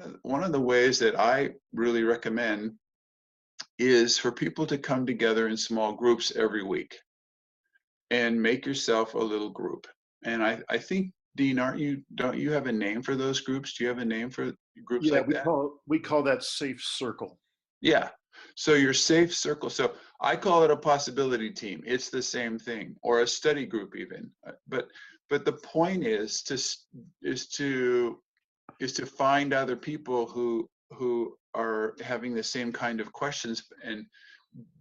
one of one of the ways that I really recommend is for people to come together in small groups every week and make yourself a little group. And I, I think Dean, aren't you don't you have a name for those groups? Do you have a name for groups yeah, like we that? call we call that safe circle. Yeah. So your safe circle. So I call it a possibility team. It's the same thing, or a study group even. But but the point is to is to is to find other people who who are having the same kind of questions and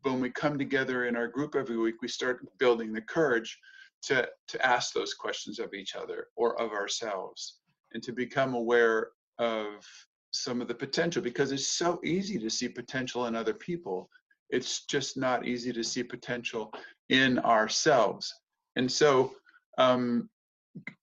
when we come together in our group every week we start building the courage to to ask those questions of each other or of ourselves and to become aware of some of the potential because it's so easy to see potential in other people. It's just not easy to see potential in ourselves. And so um,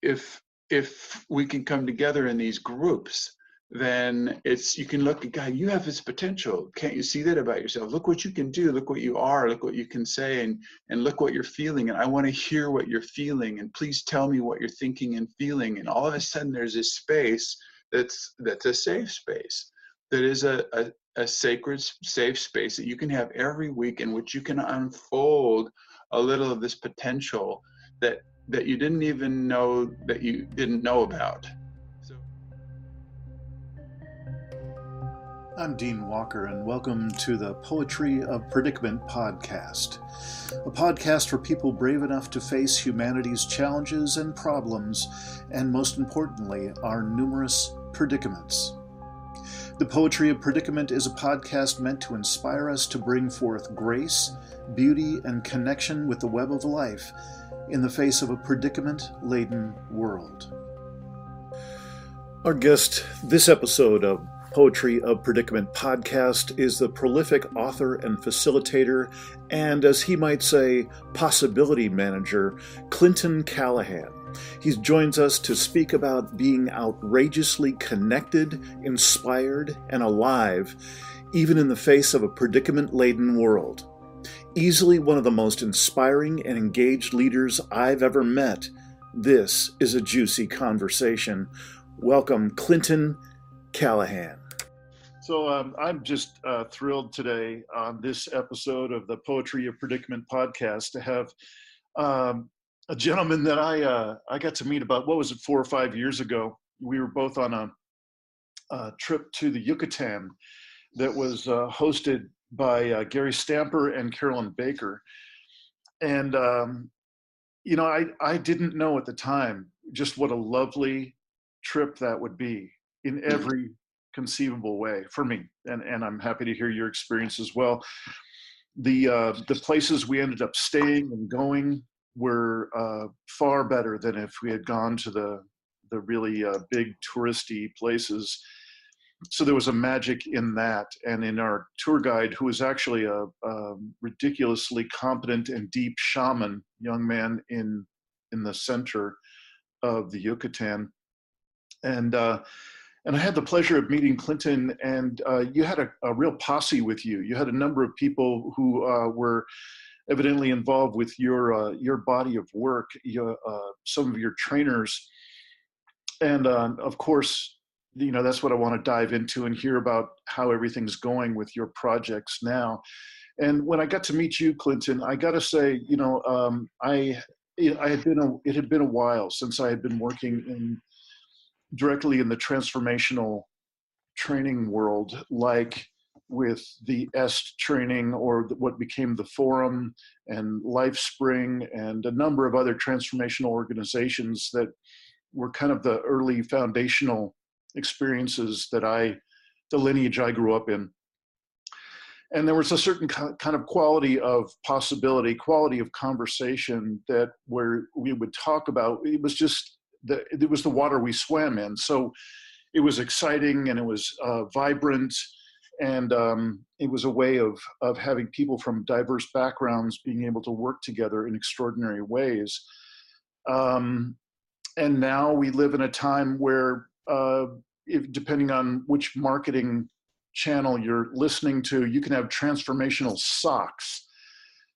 if if we can come together in these groups then it's you can look at god you have this potential. Can't you see that about yourself? Look what you can do. Look what you are. Look what you can say and and look what you're feeling. And i want to hear what you're feeling. And please tell me what you're thinking and feeling. And all of a sudden there's this space that's that's a safe space. That is a, a, a sacred safe space that you can have every week in which you can unfold a little of this potential that that you didn't even know that you didn't know about So... I'm Dean Walker, and welcome to the Poetry of Predicament podcast, a podcast for people brave enough to face humanity's challenges and problems, and most importantly, our numerous predicaments. The Poetry of Predicament is a podcast meant to inspire us to bring forth grace, beauty, and connection with the web of life in the face of a predicament laden world. Our guest this episode of Poetry of Predicament podcast is the prolific author and facilitator, and as he might say, possibility manager, Clinton Callahan. He joins us to speak about being outrageously connected, inspired, and alive, even in the face of a predicament laden world. Easily one of the most inspiring and engaged leaders I've ever met, this is a juicy conversation. Welcome, Clinton Callahan. So um, I'm just uh, thrilled today on this episode of the Poetry of Predicament podcast to have um, a gentleman that I uh, I got to meet about what was it four or five years ago. We were both on a, a trip to the Yucatan that was uh, hosted by uh, Gary Stamper and Carolyn Baker, and um, you know I I didn't know at the time just what a lovely trip that would be in mm-hmm. every conceivable way for me. And and i'm happy to hear your experience as well. The uh, the places we ended up staying and going were uh, far better than if we had gone to the the really uh, big touristy places so there was a magic in that and in our tour guide who was actually a, a ridiculously competent and deep shaman young man in in the center of the yucatan and uh, and I had the pleasure of meeting Clinton, and uh, you had a, a, real posse with you. You had a number of people who uh, were evidently involved with your uh, your body of work, your, uh, some of your trainers, and uh, of course, you know that's what I want to dive into and hear about how everything's going with your projects now. And when I got to meet you, Clinton, I got to say, you know, um, I I had been a, it had been a while since I had been working in directly in the transformational training world, like with the EST training or what became the Forum and LifeSpring and a number of other transformational organizations that were kind of the early foundational experiences that I, the lineage I grew up in. And there was a certain kind of quality of possibility, quality of conversation that where we would talk about, it was just the, it was the water we swam in. So it was exciting and it was uh, vibrant and um, it was a way of of having people from diverse backgrounds being able to work together in extraordinary ways. Um, and now we live in a time where, uh, if, depending on which marketing channel you're listening to, you can have transformational socks.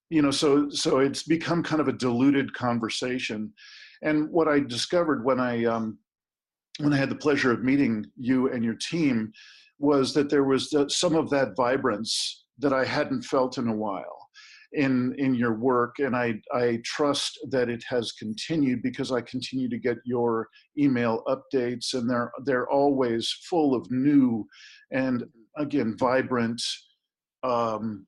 You know, so so it's become kind of a diluted conversation. And what I discovered when I um, when I had the pleasure of meeting you and your team was that there was some of that vibrance that I hadn't felt in a while in in your work and I I trust that it has continued because I continue to get your email updates and they're they're always full of new and again vibrant um,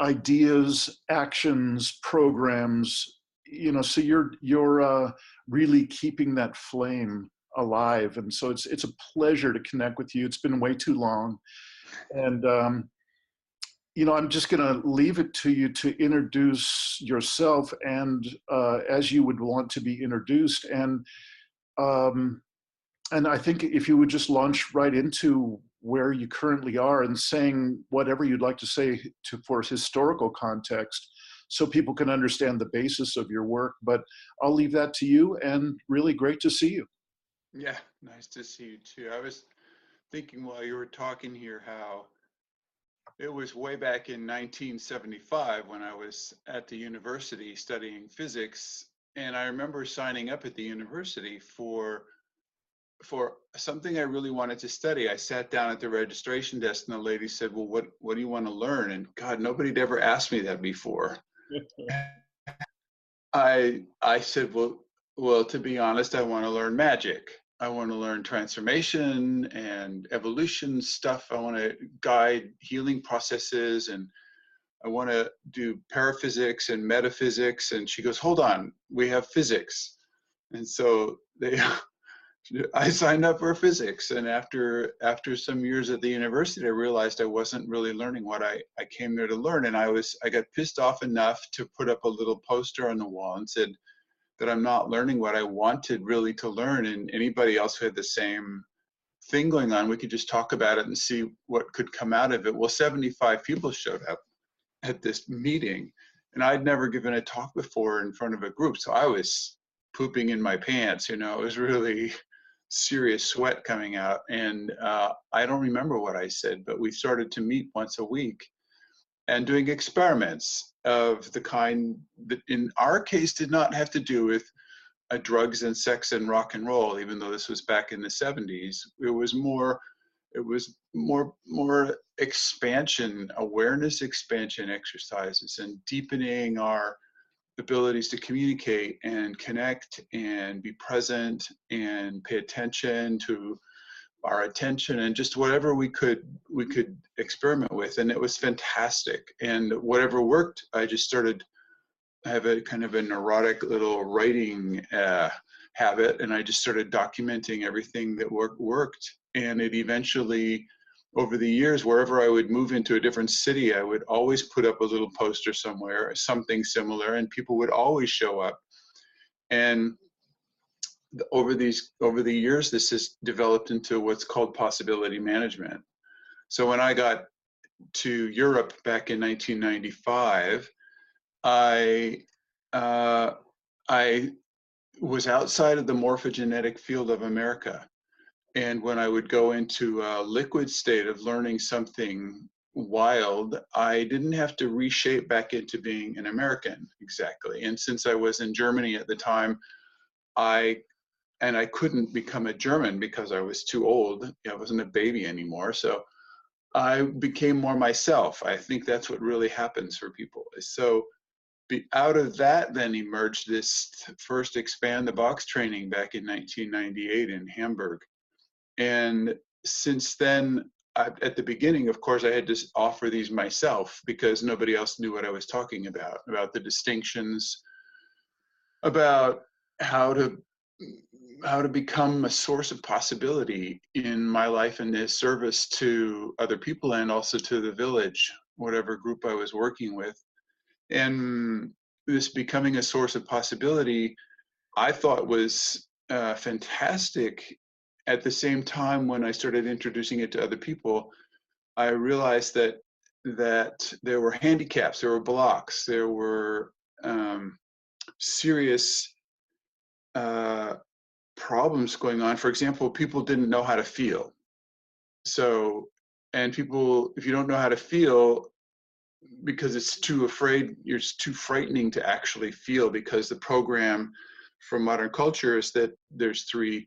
ideas actions programs you know so you're you're uh, really keeping that flame alive and so it's it's a pleasure to connect with you. It's been way too long and um, you know, I'm just going to leave it to you to introduce yourself and uh, as you would want to be introduced. And um, and I think if you would just launch right into where you currently are and saying whatever you'd like to say to for historical context, so people can understand the basis of your work. But I'll leave that to you. And really great to see you. Yeah, nice to see you too. I was thinking while you were talking here how it was way back in 1975 when I was at the university studying physics, and I remember signing up at the university for for something I really wanted to study. I sat down at the registration desk, and the lady said, "Well, what what do you want to learn?" And God, nobody'd ever asked me that before. I I said, "Well, well, to be honest, I want to learn magic." I want to learn transformation and evolution stuff. I want to guide healing processes and I want to do paraphysics and metaphysics. And she goes, Hold on, we have physics. And so they, I signed up for physics. And after after some years at the university, I realized I wasn't really learning what I, I came there to learn. And I was I got pissed off enough to put up a little poster on the wall and said, that I'm not learning what I wanted really to learn. And anybody else who had the same thing going on, we could just talk about it and see what could come out of it. Well, 75 people showed up at this meeting, and I'd never given a talk before in front of a group. So I was pooping in my pants, you know, it was really serious sweat coming out. And uh, I don't remember what I said, but we started to meet once a week and doing experiments of the kind that in our case did not have to do with uh, drugs and sex and rock and roll even though this was back in the 70s it was more it was more more expansion awareness expansion exercises and deepening our abilities to communicate and connect and be present and pay attention to our attention and just whatever we could we could experiment with and it was fantastic. And whatever worked i just started i have a kind of a neurotic little writing uh, habit and i just started documenting everything that work, worked. And it eventually over the years wherever i would move into a different city i would always put up a little poster somewhere something similar and people would always show up. And over these over the years this has developed into what's called possibility management. So when i got to europe back in 1995 i uh, i was outside of the morphogenetic field of america. And when i would go into a liquid state of learning something wild i didn't have to reshape back into being an american exactly. And since i was in germany at the time I and I couldn't become a German because I was too old. I wasn't a baby anymore. So I became more myself. I think that's what really happens for people. So out of that then emerged this first expand the box training back in 1998 in Hamburg. And since then, I, at the beginning, of course, I had to offer these myself because nobody else knew what I was talking about, about the distinctions, about how to how to become a source of possibility in my life and this service to other people and also to the village, whatever group I was working with. And this becoming a source of possibility, I thought was uh, fantastic. At the same time, when I started introducing it to other people, I realized that that there were handicaps, there were blocks, there were um, serious uh, problems going on. For example, people didn't know how to feel. So, and people, if you don't know how to feel, because it's too afraid, it's too frightening to actually feel because the program from modern culture is that there's three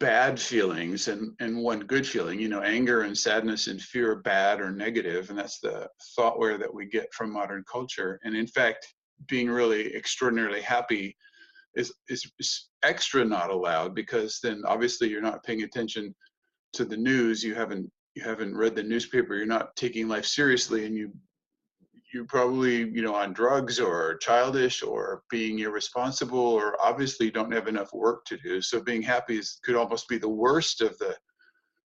bad feelings and and one good feeling you know anger and sadness and fear are bad or negative and that's the thoughtware that we get from modern culture and in fact being really extraordinarily happy is, is, extra not allowed because then obviously you're not paying attention to the news. You haven't you haven't read the newspaper. You're not taking life seriously and you you're probably you know on drugs or childish or being irresponsible or obviously don't have enough work to do. So being happy is, could almost be the worst of the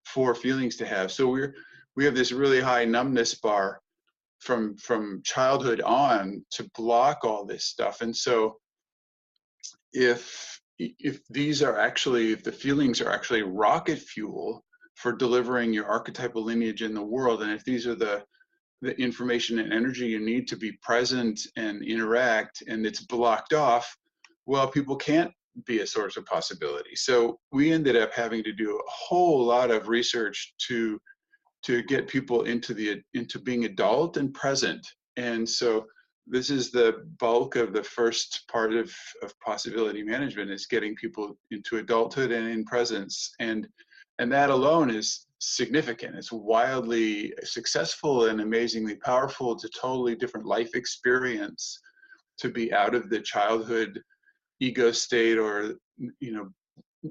four feelings to have. So we're we have this really high numbness bar from from childhood on to block all this stuff. And so if if these are actually if the feelings are actually rocket fuel for delivering your archetypal lineage in the world and if these are the the information and energy you need to be present and interact and it's blocked off well people can't be a source of possibility. So we ended up having to do a whole lot of research to to get people into the into being adult and present. And so this is the bulk of the first part of, of possibility management is getting people into adulthood and in presence. And and that alone is significant. It's wildly successful and amazingly powerful. It's a totally different life experience to be out of the childhood ego state or you know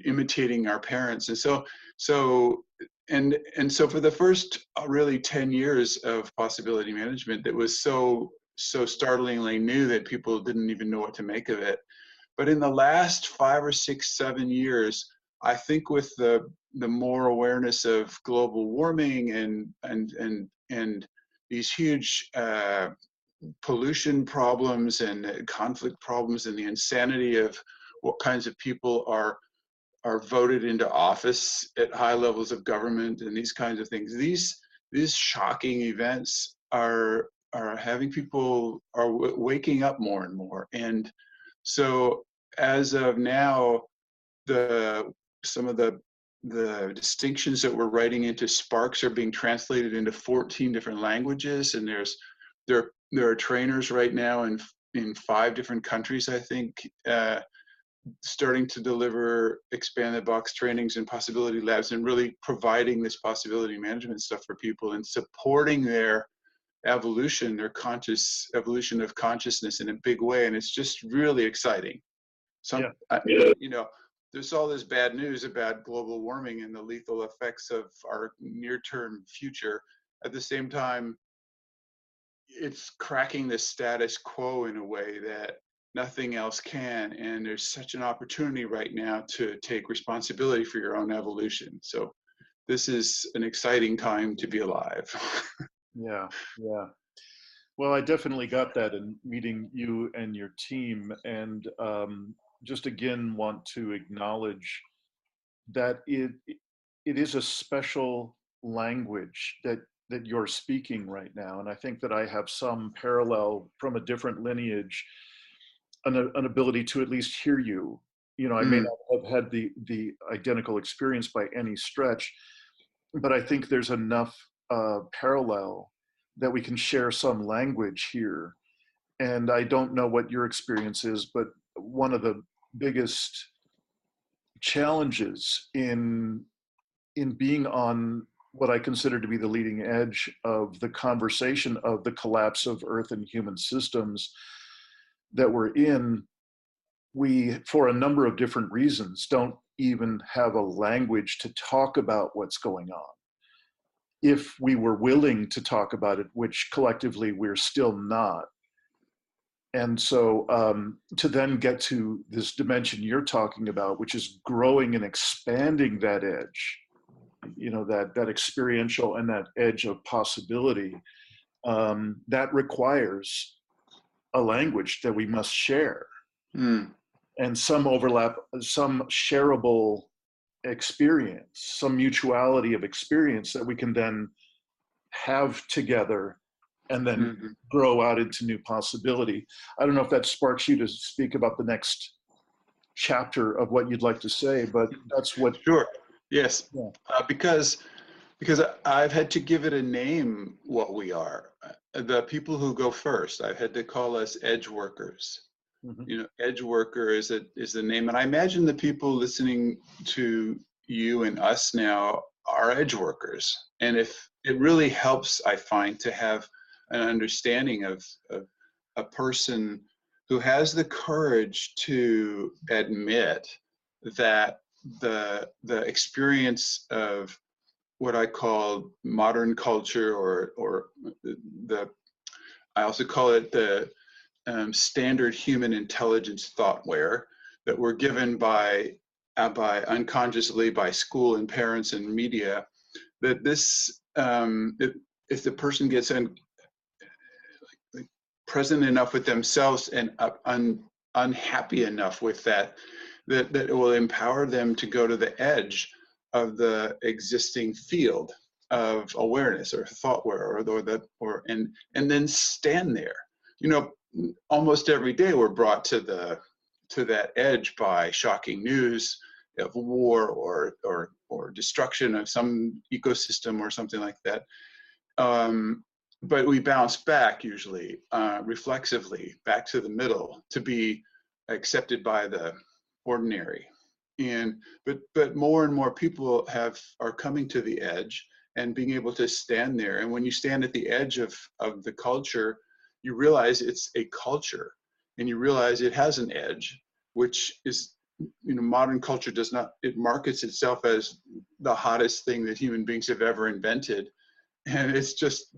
imitating our parents. And so so and and so for the first uh, really 10 years of possibility management that was so so startlingly new that people didn't even know what to make of it but in the last five or six seven years i think with the the more awareness of global warming and and and and these huge uh, pollution problems and conflict problems and the insanity of what kinds of people are are voted into office at high levels of government and these kinds of things. These these shocking events are are having people are w- waking up more and more. And so as of now, the some of the the distinctions that we're writing into Sparks are being translated into 14 different languages, and there's there there are trainers right now in in five different countries, I think, uh, starting to deliver expanded box trainings and possibility labs and really providing this possibility management stuff for people and supporting their evolution or conscious evolution of consciousness in a big way and it's just really exciting so yeah. I, you know there's all this bad news about global warming and the lethal effects of our near term future at the same time it's cracking the status quo in a way that nothing else can. And there's such an opportunity right now to take responsibility for your own evolution. So this is an exciting time to be alive. yeah, yeah. Well, I definitely got that in meeting you and your team. And um, just again want to acknowledge that it it is a special language that that you're speaking right now and i think that i have some parallel from a different lineage an, an ability to at least hear you. You know, I mm. may not have had the the identical experience by any stretch, but I think there's enough uh, parallel that we can share some language here. And I don't know what your experience is, but one of the biggest challenges in in being on what I consider to be the leading edge of the conversation of the collapse of Earth and human systems that we're in, we, for a number of different reasons, don't even have a language to talk about what's going on. If we were willing to talk about it, which collectively we're still not. And so um, to then get to this dimension you're talking about, which is growing and expanding that edge, you know, that, that experiential and that edge of possibility, um, that requires a language that we must share mm. and some overlap some shareable experience some mutuality of experience that we can then have together and then mm-hmm. grow out into new possibility i don't know if that sparks you to speak about the next chapter of what you'd like to say but that's what sure yes yeah. uh, because because i've had to give it a name what we are the people who go first. I've had to call us edge workers. Mm-hmm. You know, edge worker is a, is the name, and I imagine the people listening to you and us now are edge workers. And if it really helps, I find, to have an understanding of, of a person who has the courage to admit that the the experience of what I call modern culture or or the I also call it the um, standard human intelligence thoughtware that we're given by uh, by unconsciously by school and parents and media that this um, if, if the person gets in, like, present enough with themselves and un, unhappy enough with that that that it will empower them to go to the edge of the existing field of awareness or thoughtware or, or that or and and then stand there. You know almost every day we're brought to the to that edge by shocking news of war or or or destruction of some ecosystem or something like that. Um, but we bounce back usually uh, reflexively back to the middle to be accepted by the ordinary. And but but more and more people have are coming to the edge and being able to stand there. And when you stand at the edge of of the culture you realize it's a culture and you realize it has an edge which is you know modern culture does not it markets itself as the hottest thing that human beings have ever invented. And it's just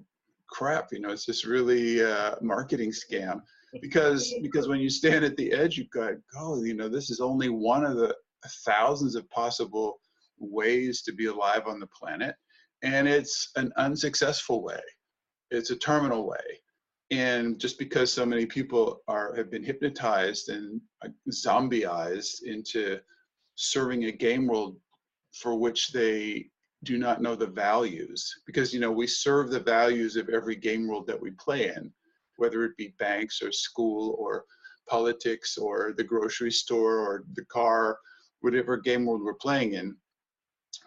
crap you know it's just really a marketing scam. Because because when you stand at the edge you've go oh you know this is only one of the thousands of possible ways to be alive on the planet. And it's an unsuccessful way. It's a terminal way and just because so many people are have been hypnotized and zombieized into serving a game world for which they do not know the values because you know we serve the values of every game world that we play in whether it be banks or school or politics or the grocery store or the car whatever game world we're playing in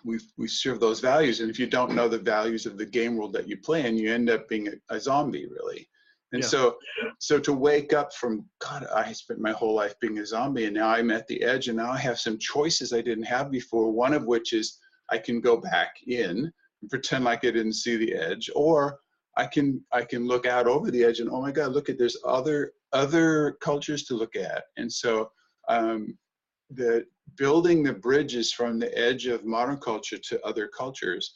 we we serve those values. And if you don't know the values of the game world that you play in you end up being a, a zombie really and yeah. so so to wake up from god i spent my whole life being a zombie and now i'm at the edge and now i have some choices i didn't have before one of which is i can go back in and pretend like i didn't see the edge or i can i can look out over the edge and oh my god look at there's other other cultures to look at and so um, the building the bridges from the edge of modern culture to other cultures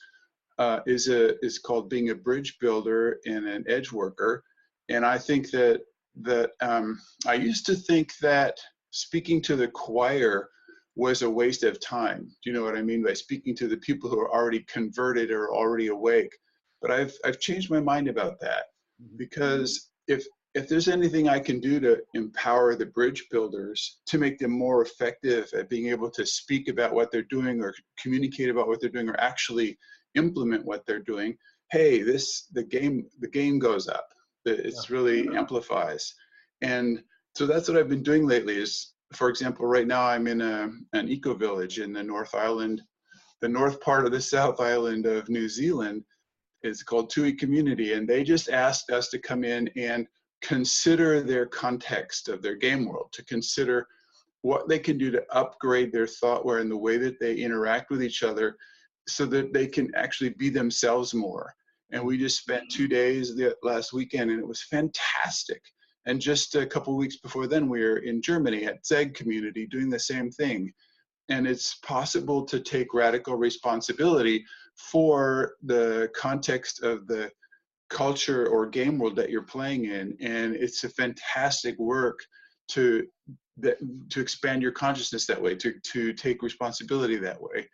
uh, is a is called being a bridge builder and an edge worker. And I think that that um, I used to think that speaking to the choir was a waste of time. Do you know what I mean by speaking to the people who are already converted or already awake? But I've I've changed my mind about that mm-hmm. because if if there's anything I can do to empower the bridge builders to make them more effective at being able to speak about what they're doing or communicate about what they're doing or actually implement what they're doing, hey, this the game the game goes up. It's really amplifies. And so that's what I've been doing lately is for example, right now I'm in a, an eco village in the North Island, the north part of the South Island of New Zealand. It's called Tui Community, and they just asked us to come in and consider their context of their game world, to consider what they can do to upgrade their thoughtware and the way that they interact with each other so that they can actually be themselves more. And we just spent two days the last weekend and it was fantastic. And just a couple weeks before then, we were in Germany at ZEGG Community doing the same thing. And it's possible to take radical responsibility for the context of the culture or game world that you're playing in and it's a fantastic work to that to expand your consciousness that way to to take responsibility that way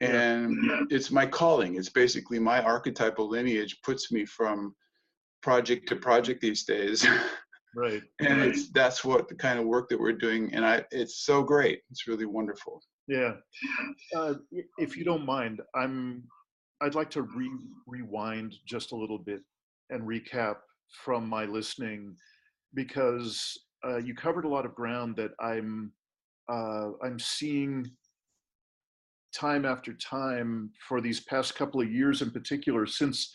and yeah. it's my calling. It's basically my archetypal lineage puts me from project to project these days. Right. And right. it's that's what the kind of work that we're doing and i it's so great. It's really wonderful. Yeah. Uh, if you don't mind i'm i'd like to re- rewind just a little bit and recap from my listening because uh, you covered a lot of ground that I'm uh, I'm seeing time after time for these past couple of years in particular since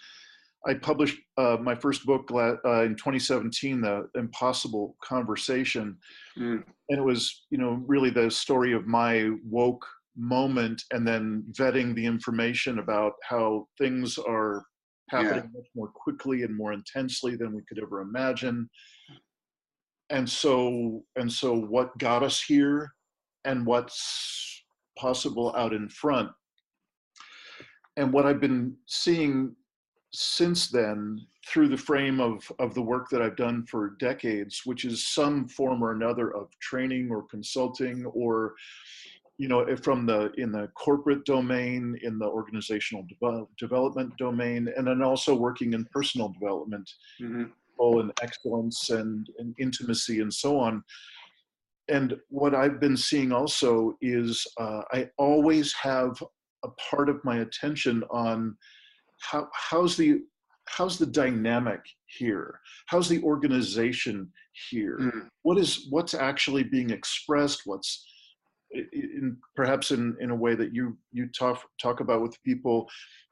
I published uh, my first book uh, in 2017, The Impossible Conversation, mm. and it was you know really the story of my woke moment and then vetting the information about how things are happening yeah. much more quickly and more intensely than we could ever imagine and so and so what got us here and what's possible out in front. And what i've been seeing since then through the frame of of the work that i've done for decades which is some form or another of training or consulting or you know from the in the corporate domain in the organizational de- development domain and then also working in personal development. Mm-hmm. and excellence and, and intimacy and so on and what i've been seeing also is uh, i always have a part of my attention on how how's the how's the dynamic here how's the organization here mm. what is what's actually being expressed what's in, perhaps in, in a way that you you talk talk about with people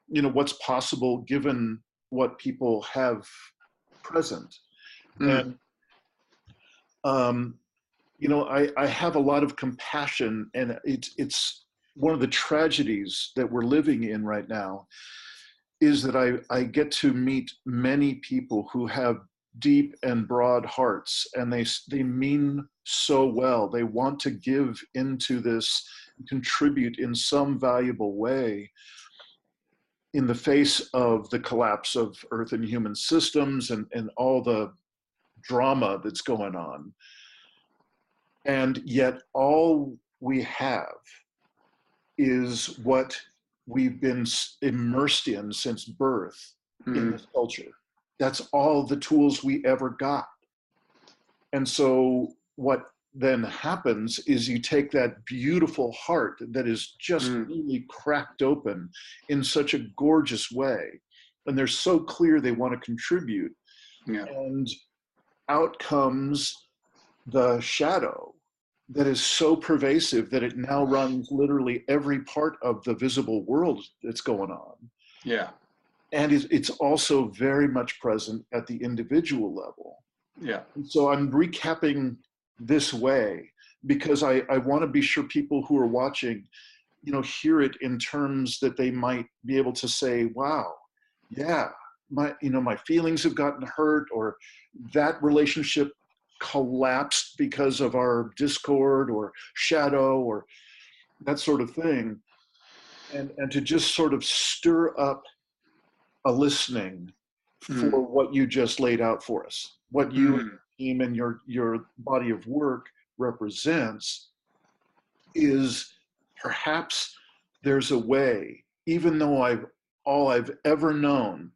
you know what's possible given what people have present mm. and um, you know I, I have a lot of compassion and it's it's one of the tragedies that we're living in right now is that I, I get to meet many people who have deep and broad hearts and they they mean so well. They want to give into this contribute in some valuable way in the face of the collapse of earth and human systems and, and all the drama that's going on and yet all we have is what we've been immersed in since birth mm. in this culture that's all the tools we ever got. And so what then happens is you take that beautiful heart that is just mm. really cracked open in such a gorgeous way and they're so clear they want to contribute yeah. and out comes the shadow that is so pervasive that it now runs literally every part of the visible world that's going on yeah and it's also very much present at the individual level. Yeah. So I'm recapping this way because I, I want to be sure people who are watching, you know, hear it in terms that they might be able to say, wow, yeah, my, you know, my feelings have gotten hurt or that relationship collapsed because of our discord or shadow or that sort of thing. And, and to just sort of stir up a listening mm. for what you just laid out for us, what you mm. team and your your body of work represents is perhaps there's a way, even though I've all I've ever known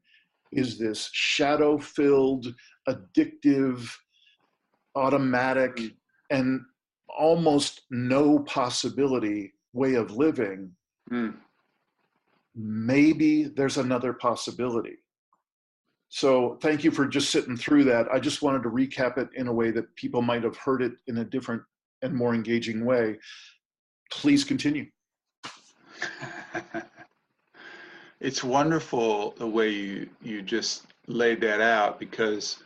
is this shadow filled, addictive, automatic, mm. and almost no possibility way of living. Mm maybe there's another possibility. So thank you for just sitting through that. I just wanted to recap it in a way that people might have heard it in a different and more engaging way. Please continue. it's wonderful the way you you just laid that out because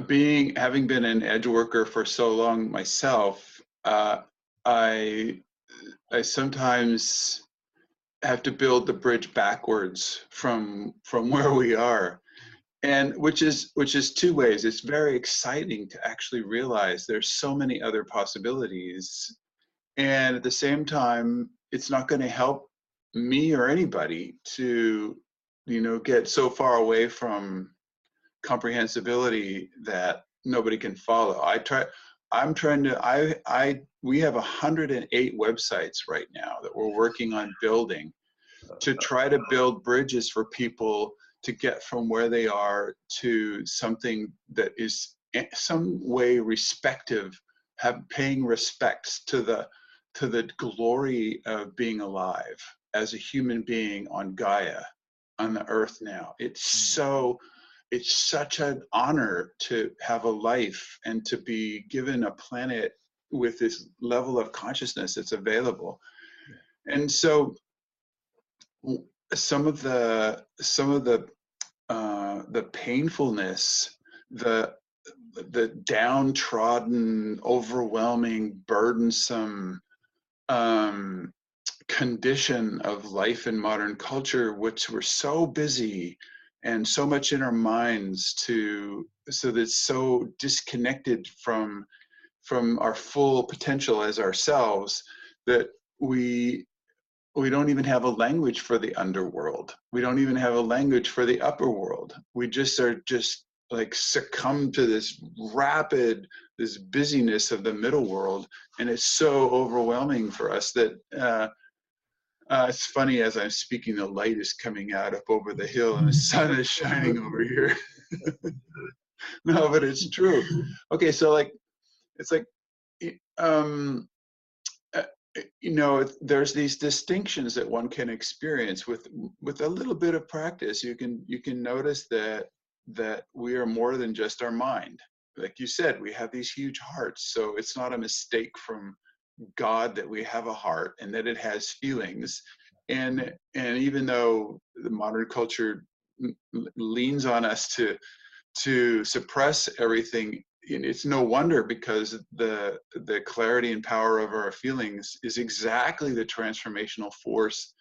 being having been an edge worker for so long myself, uh, I I sometimes have to build the bridge backwards from from where we are. And which is which is two ways. It's very exciting to actually realize there's so many other possibilities. And at the same time it's not going to help me or anybody to you know get so far away from comprehensibility that nobody can follow i try i'm trying to i i we have 108 websites right now that we're working on building to try to build bridges for people to get from where they are to something that is some way respective have paying respects to the to the glory of being alive as a human being on gaia on the earth now it's hmm. so it's such an honor to have a life and to be given a planet with this level of consciousness that's available. And so some of the some of the uh, the painfulness, the the downtrodden, overwhelming, burdensome um, condition of life in modern culture, which we're so busy and so much in our minds to so that's so disconnected from from our full potential as ourselves that we we don't even have a language for the underworld. We don't even have a language for the upper world. We just are just like succumb to this rapid this busyness of the middle world and it's so overwhelming for us that uh, uh, it's funny as i'm speaking the light is coming out up over the hill and the sun is shining over here. No but it's true. Okay so like it's like um uh, you know there's these distinctions that one can experience with with a little bit of practice. You can you can notice that that we are more than just our mind. Like you said we have these huge hearts so it's not a mistake from god that we have a heart and that it has feelings. And and even though the modern culture leans on us to to suppress everything it's no wonder because the the clarity and power of our feelings is exactly the transformational force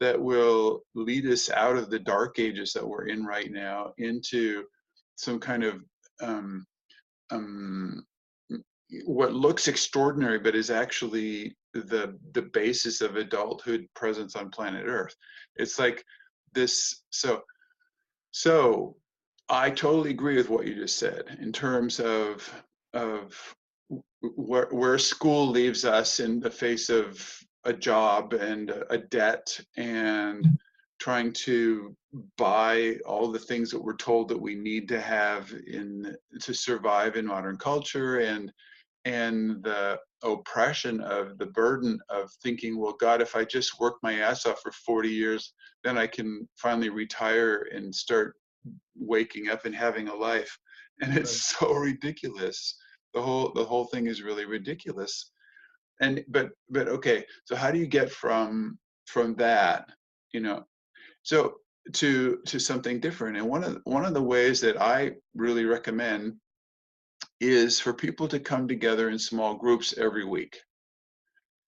that will lead us out of the dark ages that we're in right now into some kind of um, um, what looks extraordinary but is actually the the basis of adulthood presence on planet earth. It's like this so so I totally agree with what you just said in terms of of where, where school leaves us in the face of a job and a debt and trying to buy all the things that we're told that we need to have in to survive in modern culture and and the oppression of the burden of thinking well god if i just work my ass off for 40 years then i can finally retire and start waking up and having a life. And it's so ridiculous. The whole the whole thing is really ridiculous. And but but okay so how do you get from from that you know? So to to something different. And one of one of the ways that i really recommend is for people to come together in small groups every week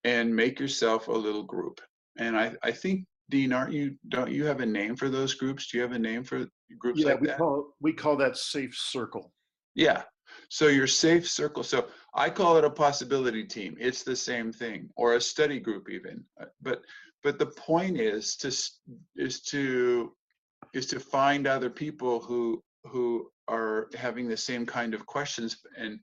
and make yourself a little group and i i think dean aren't you don't you have a name for those groups do you have a name for groups yeah, like we that? call we call that safe circle. Yeah. So your safe circle. So I call it a possibility team. It's the same thing, or a study group even. Uh, but but the point is to is to is to find other people who who are having the same kind of questions and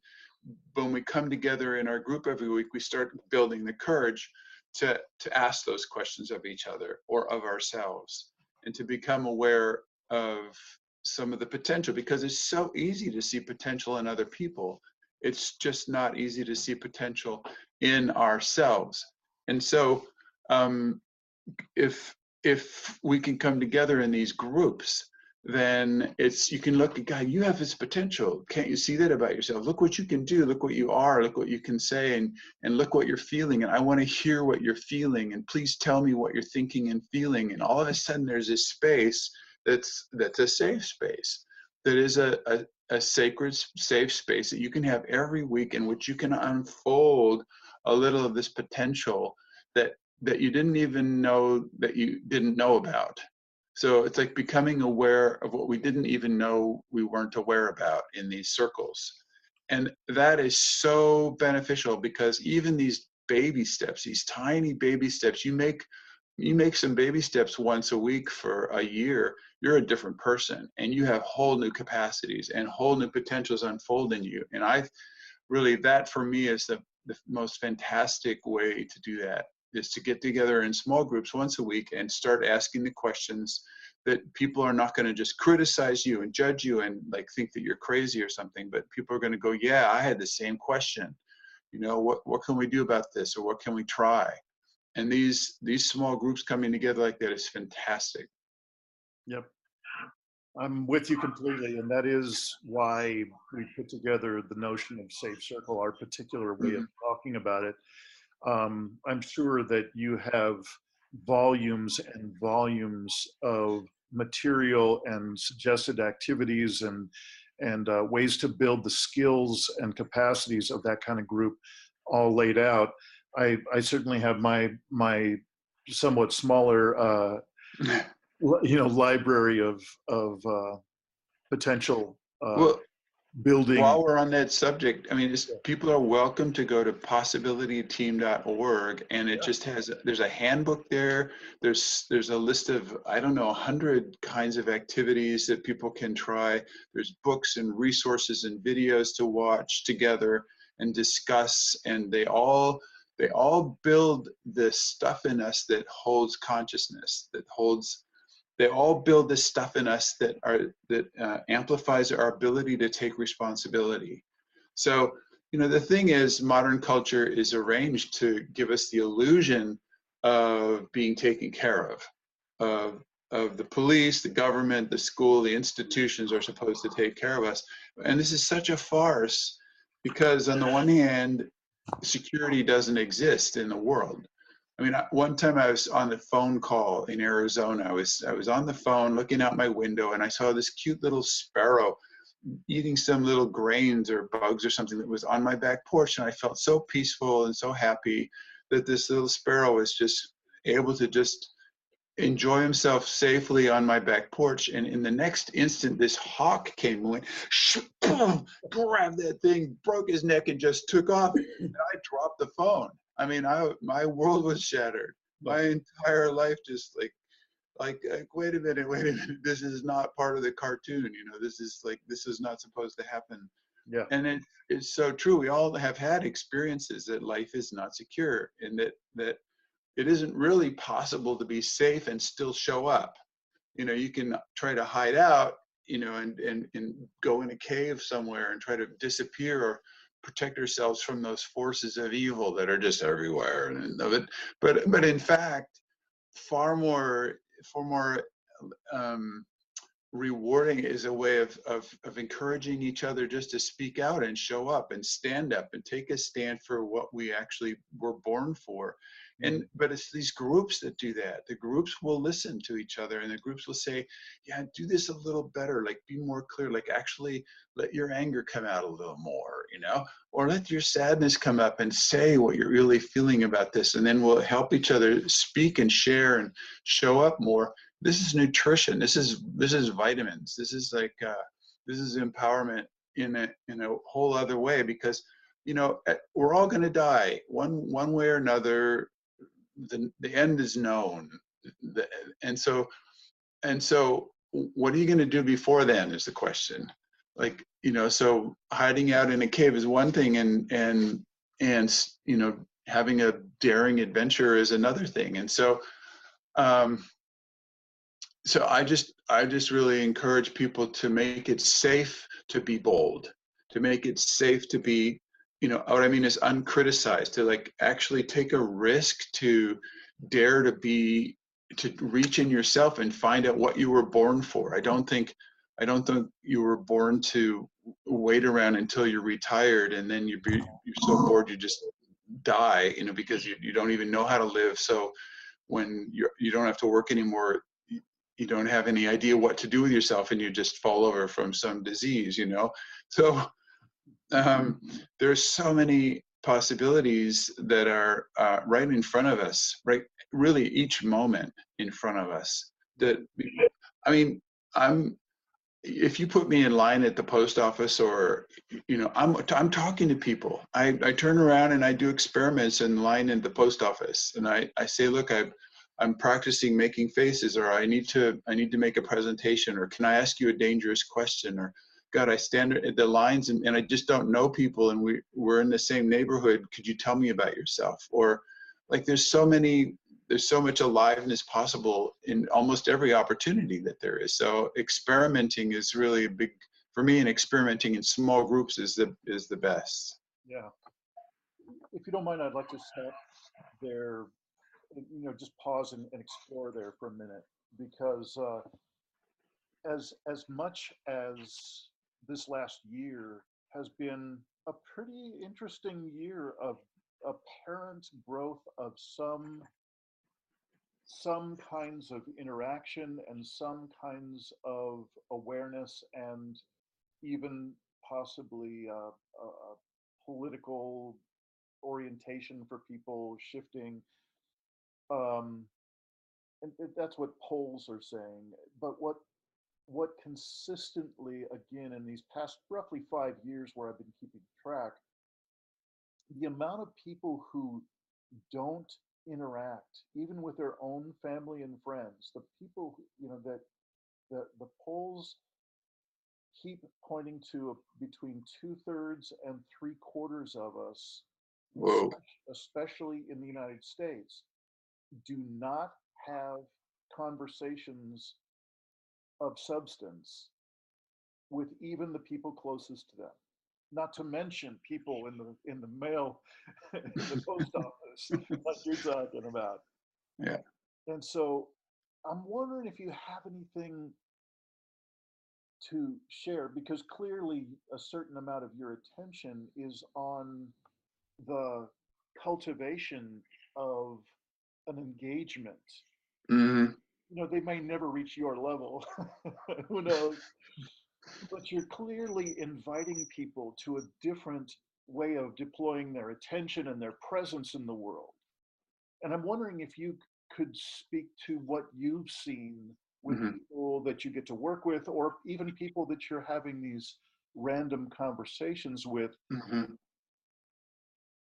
when we come together in our group every week we start building the courage to to ask those questions of each other or of ourselves and to become aware of some of the potential because it's so easy to see potential in other people. It's just not easy to see potential in ourselves. And so, um, if if we can come together in these groups, then it's you can look at God. You have this potential. Can't you see that about yourself? Look what you can do. Look what you are. Look what you can say, and and look what you're feeling. And I want to hear what you're feeling. And please tell me what you're thinking and feeling. And all of a sudden, there's this space that's that's a safe space that is a, a, a sacred safe space that you can have every week in which you can unfold a little of this potential that that you didn't even know that you didn't know about so it's like becoming aware of what we didn't even know we weren't aware about in these circles. And that is so beneficial because even these baby steps these tiny baby steps you make you make some baby steps once a week for a year you're a different person and you have whole new capacities and whole new potentials unfold in you. And i really that for me is the, the most fantastic way to do that is to get together in small groups once a week and start asking the questions that people are not going to just criticize you and judge you and like think that you're crazy or something but people are going to go yeah i had the same question. You know what what can we do about this or what can we try? And these these small groups coming together like that is fantastic. Yep. I'm with you completely and that is why we put together the notion of safe circle our particular way mm-hmm. of talking about it um, i'm sure that you have volumes and volumes of material and suggested activities and and uh, ways to build the skills and capacities of that kind of group all laid out. I I certainly have my my somewhat smaller uh, you know library of of uh, potential uh, well, building. While we're on that subject, I mean, people are welcome to go to possibilityteam.org, and it just has there's a handbook there. There's there's a list of I don't know a hundred kinds of activities that people can try. There's books and resources and videos to watch together and discuss, and they all they all build this stuff in us that holds consciousness, that holds they all build this stuff in us that are that uh, amplifies our ability to take responsibility. So you know the thing is modern culture is arranged to give us the illusion of being taken care of of of the police the government the school the institutions are supposed to take care of us. And this is such a farce because on the one hand security doesn't exist in the world I mean, one time I was on the phone call in Arizona. I was I was on the phone looking out my window, and I saw this cute little sparrow eating some little grains or bugs or something that was on my back porch, and I felt so peaceful and so happy that this little sparrow was just able to just enjoy himself safely on my back porch. And in the next instant, this hawk came and went, boom, grabbed that thing, broke his neck, and just took off. And I dropped the phone. I mean, I my world was shattered. My entire life just like, like, like, wait a minute, wait a minute. This is not part of the cartoon. You know, this is like, this is not supposed to happen. Yeah. And it, it's so true. We all have had experiences that life is not secure, and that that it isn't really possible to be safe and still show up. You know, you can try to hide out, you know, and and and go in a cave somewhere and try to disappear or protect ourselves from those forces of evil that are just everywhere and of it. But but in fact far more far more um, rewarding is a way of, of of encouraging each other just to speak out and show up and stand up and take a stand for what we actually were born for and but it's these groups that do that. The groups will listen to each other and the groups will say yeah do this a little better like be more clear like actually let your anger come out a little more you know? Or let your sadness come up and say what you're really feeling about this and then we'll help each other speak and share and show up more. This is nutrition. This is this is vitamins. This is like uh, this is empowerment in a in a whole other way because you know eh, we're all going to die one one way or another the, the end is known the, and so and so what are you going to do before then is the question. Like you know so hiding out in a cave is one thing and and and you know having a daring adventure is another thing. And so um so i just i just really encourage people to make it safe to be bold to make it safe to be you know what i mean is uncriticized to like actually take a risk to dare to be to reach in yourself and find out what you were born for. I don't think i don't think you were born to wait around until you're retired and then you be, you're so bored you just die you know because you, you don't even know how to live. So when you're you don't have to work anymore you, you don't have any idea what to do with yourself and you just fall over from some disease you know? So um, are so many possibilities that are uh, right in front of us, right? Really, each moment in front of us. That I mean, I'm. If you put me in line at the post office, or you know, I'm I'm talking to people. I I turn around and I do experiments in line at the post office, and I I say, look, I. I'm practicing making faces, or I need to I need to make a presentation, or can I ask you a dangerous question, or God, I stand at the lines and, and I just don't know people and we, we're in the same neighborhood. Could you tell me about yourself? Or like there's so many, there's so much aliveness possible in almost every opportunity that there is. So experimenting is really a big, for me and experimenting in small groups is the, is the best. Yeah. If you don't mind, I'd like to stop there, you know, just pause and, and explore there for a minute because uh, as as much as this last year has been a pretty interesting year of apparent growth of some some kinds of interaction and some kinds of awareness and even possibly uh, uh, political orientation for people shifting. Um, and that's what polls are saying. But what what consistently, again, in these past roughly five years where I've been keeping track, the amount of people who don't interact, even with their own family and friends, the people, you know, that the, the polls keep pointing to between two thirds and three quarters of us, Whoa. especially in the United States, do not have conversations of substance with even the people closest to them. Not to mention people in the in the mail, in the post office, like you're talking about. Yeah. And so I'm wondering if you have anything to share because clearly a certain amount of your attention is on the cultivation of an engagement. Mm-hmm. You know, they may never reach your level. Who knows? but you're clearly inviting people to a different way of deploying their attention and their presence in the world. And I'm wondering if you could speak to what you've seen with mm-hmm. people that you get to work with, or even people that you're having these random conversations with. Mm-hmm.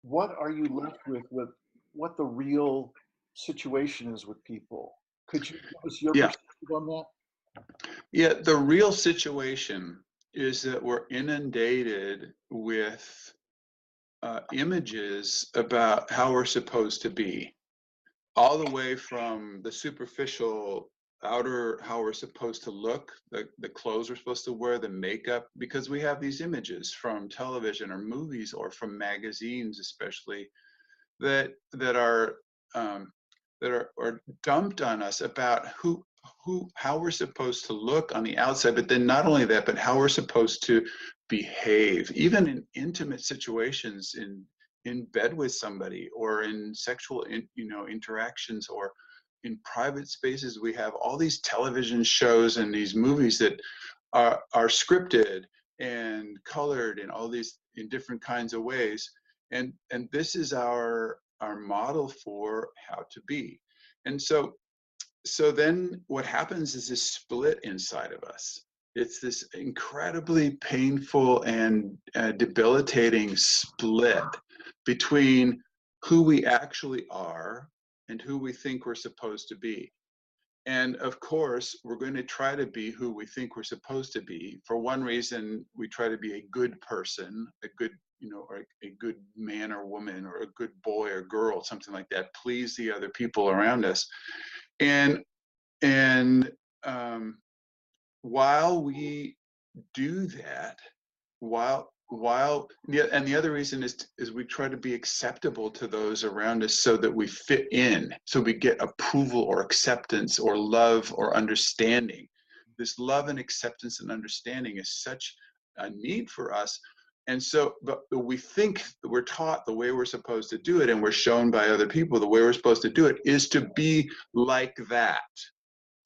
What are you left with? With what the real situation is with people? Could you give us your yeah. perspective on that? Yeah, the real situation is that we're inundated with uh, images about how we're supposed to be, all the way from the superficial outer how we're supposed to look the, the clothes we're supposed to wear the makeup because we have these images from television or movies or from magazines especially that that are um, that are, are dumped on us about who who how we're supposed to look on the outside but then not only that but how we're supposed to behave even in intimate situations in in bed with somebody or in sexual in, you know interactions or in private spaces. We have all these television shows and these movies that are are scripted and colored in all these in different kinds of ways. And and this is our our model for how to be and so so then what happens is this split inside of us it's this incredibly painful and uh, debilitating split between who we actually are and who we think we're supposed to be. And of course, we're going to try to be who we think we're supposed to be. For one reason, we try to be a good person, a good, you know, or a good man or woman, or a good boy or girl, something like that. Please the other people around us. And and um, while we do that, while while yeah, and the other reason is is we try to be acceptable to those around us so that we fit in so we get approval or acceptance or love or understanding. This love and acceptance and understanding is such a need for us. And so but we think we're taught the way we're supposed to do it and we're shown by other people the way we're supposed to do it is to be like that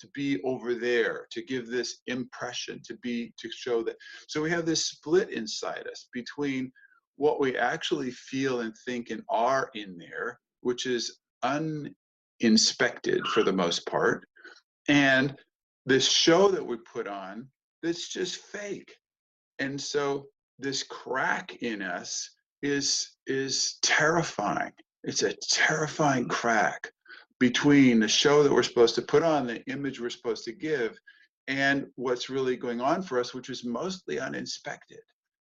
to be over there, to give this impression, to be, to show that. So we have this split inside us between what we actually feel and think and are in there, which is uninspected for the most part, and this show that we put on that's just fake. And so this crack in us is is terrifying. It's a terrifying crack between the show that we're supposed to put on, the image we're supposed to give, and what's really going on for us, which is mostly uninspected.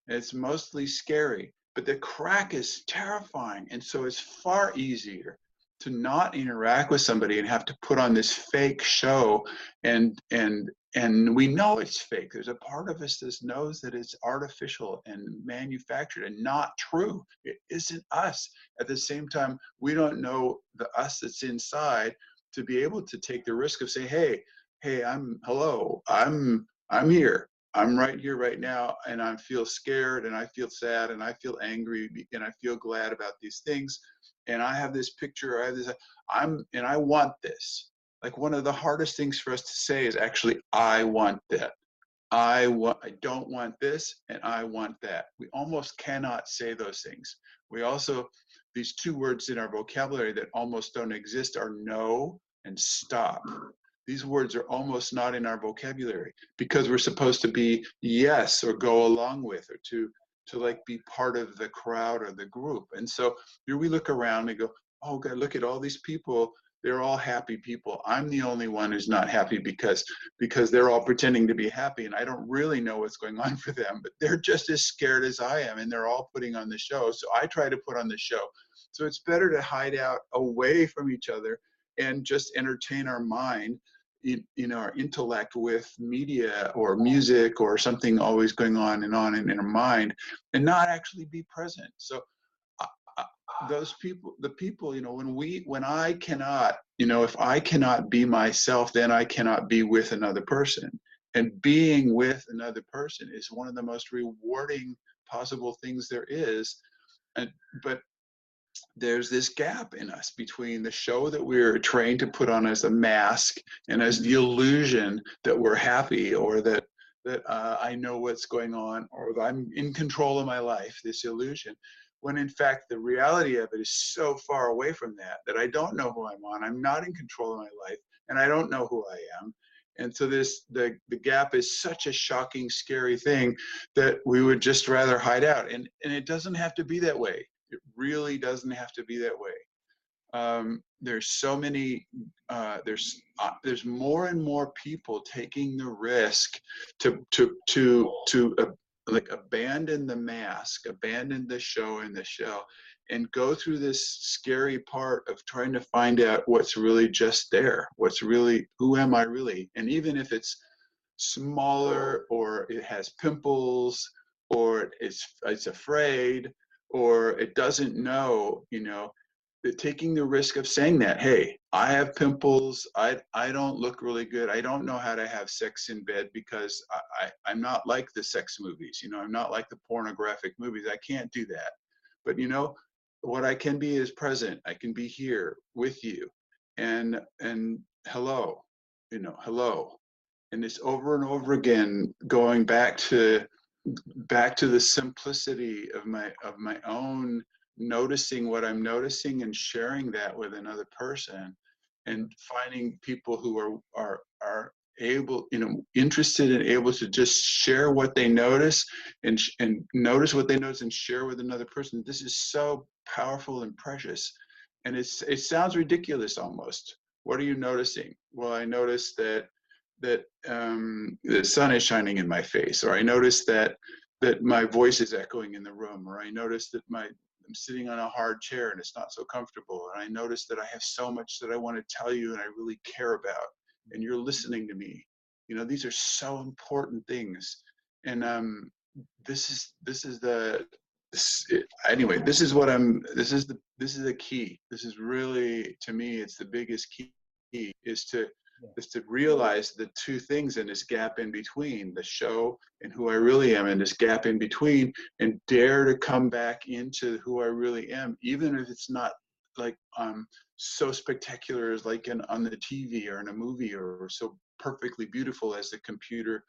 It's mostly scary, but the crack is terrifying. And so it's far easier to not interact with somebody and have to put on this fake show and and and we know it's fake. There's a part of us that knows that it's artificial and manufactured and not true. It isn't us. At the same time we don't know the us that's inside to be able to take the risk of say hey hey i'm hello i'm i'm here. I'm right here right now and i feel scared and i feel sad and i feel angry and i feel glad about these things and i have this picture i have this i'm and i want this. Like one of the hardest things for us to say is actually i want that. I want i don't want this and i want that. We almost cannot say those things. We also these two words in our vocabulary that almost don't exist are no and stop. These words are almost not in our vocabulary because we're supposed to be yes or go along with or to to like be part of the crowd or the group. And so here we look around and go, oh God, look at all these people. They're all happy people. I'm the only one who's not happy because because they're all pretending to be happy and I don't really know what's going on for them, but they're just as scared as I am and they're all putting on the show. So I try to put on the show. So it's better to hide out away from each other and just entertain our mind in, in our intellect with media or music or something always going on and on in, in our mind and not actually be present. So uh, those people the people you know when we when i cannot you know if i cannot be myself then i cannot be with another person. And being with another person is one of the most rewarding possible things there is. And but there's this gap in us between the show that we're trained to put on as a mask and as the illusion that we're happy or that that uh, I know what's going on or that I'm in control of my life, this illusion, when in fact the reality of it is so far away from that that I don't know who I'm on. I'm not in control of my life and I don't know who I am. And so this the the gap is such a shocking, scary thing that we would just rather hide out. And and it doesn't have to be that way. It really doesn't have to be that way. Um, there's so many. Uh, there's uh, there's more and more people taking the risk to to to to uh, like abandon the mask, abandon the show and the shell, and go through this scary part of trying to find out what's really just there. What's really who am I really? And even if it's smaller or it has pimples or it's it's afraid or it doesn't know, you know, that taking the risk of saying that, hey, I have pimples, I I don't look really good, I don't know how to have sex in bed because I, I I'm not like the sex movies, you know, I'm not like the pornographic movies. I can't do that. But you know, what I can be is present. I can be here with you. And and hello, you know, hello. And it's over and over again going back to back to the simplicity of my of my own noticing what i'm noticing and sharing that with another person and finding people who are are are able you know interested and able to just share what they notice and and notice what they notice and share with another person. This is so powerful and precious. And it's it sounds ridiculous almost. What are you noticing? Well i notice that that um, the sun is shining in my face, or I notice that that my voice is echoing in the room, or I notice that my I'm sitting on a hard chair and it's not so comfortable, and I notice that I have so much that I want to tell you and I really care about, and you're listening to me. You know, these are so important things, and um, this is this is the this, anyway. This is what I'm. This is the this is the key. This is really to me. It's the biggest key is to is to realize the two things in this gap in between the show and who I really am, and this gap in between, and dare to come back into who I really am, even if it's not like um so spectacular as like in on the TV or in a movie or, or so perfectly beautiful as the computer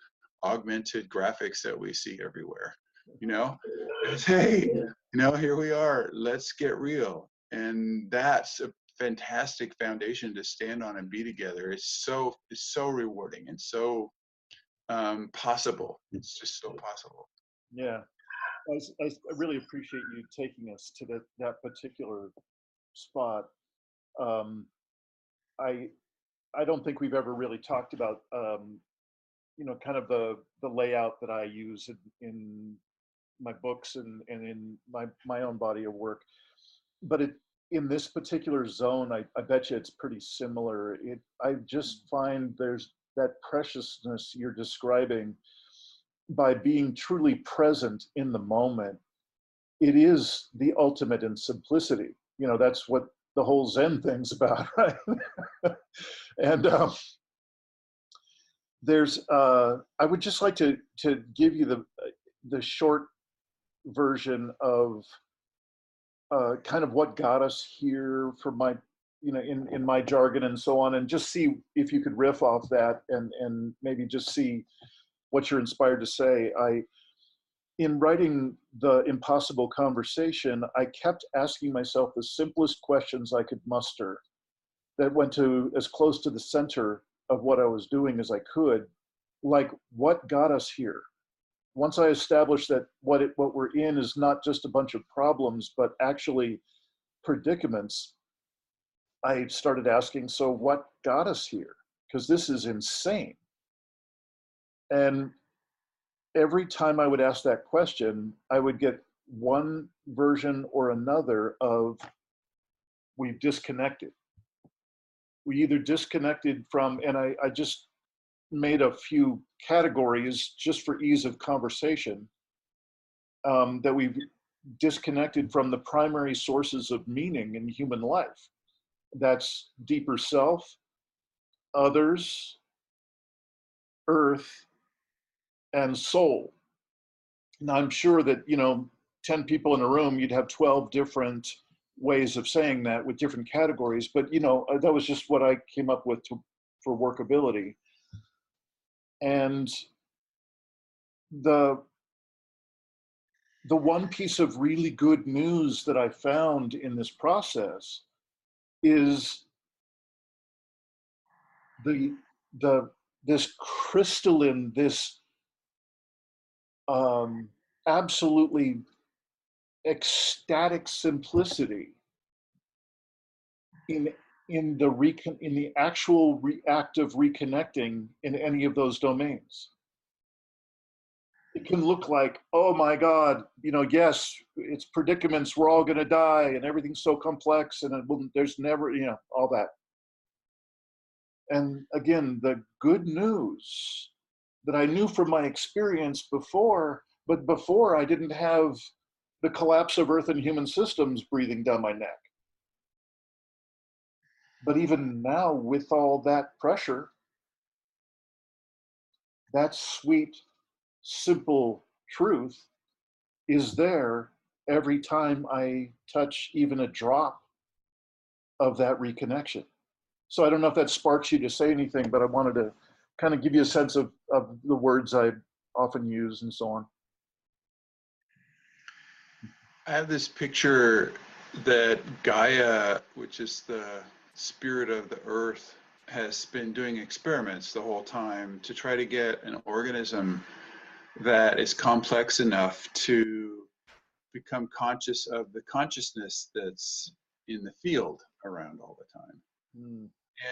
augmented graphics that we see everywhere. You know, it's, hey, you know, here we are. Let's get real, and that's a fantastic foundation to stand on and be together. It's so it's so rewarding and so um, possible. It's just so possible. Yeah, I, I really appreciate you taking us to that that particular spot. Um, I I don't think we've ever really talked about um, you know kind of the the layout that I use in, in my books and, and in my my own body of work but it in this particular zone, I, I bet you it's pretty similar. It, I just find there's that preciousness you're describing by being truly present in the moment. It is the ultimate in simplicity. You know, that's what the whole Zen thing's about, right? and um, there's, uh, I would just like to to give you the the short version of uh, kind of what got us here for my you know in in my jargon and so on and just see if you could riff off that and and maybe just see what you're inspired to say i in writing the impossible conversation, I kept asking myself the simplest questions I could muster that went to as close to the center of what I was doing as I could, like what got us here? Once I established that what it, what we're in is not just a bunch of problems, but actually predicaments, I started asking, so what got us here? Because this is insane. And every time I would ask that question, I would get one version or another of we've disconnected. We either disconnected from, and I, I just made a few categories just for ease of conversation um, that we've disconnected from the primary sources of meaning in human life. That's deeper self, others, earth, and soul. Now, I'm sure that, you know, 10 people in a room, you'd have 12 different ways of saying that with different categories. But, you know, uh, that was just what I came up with to, for workability. And the the one piece of really good news that I found in this process is the the this crystalline this um, absolutely ecstatic simplicity in in the recon in the actual reactive reconnecting in any of those domains it can look like oh my god you know yes it's predicaments we're all going to die and everything's so complex and will, there's never you know all that and again the good news that I knew from my experience before, but before I didn't have the collapse of Earth and human systems breathing down my neck. But even now, with all that pressure, that sweet, simple truth is there every time I touch even a drop of that reconnection. So I don't know if that sparks you to say anything, but I wanted to kind of give you a sense of, of the words I often use and so on. I have this picture that Gaia, which is the spirit of the earth, has been doing experiments the whole time to try to get an organism that is complex enough to become conscious of the consciousness that's in the field around all the time. Mm.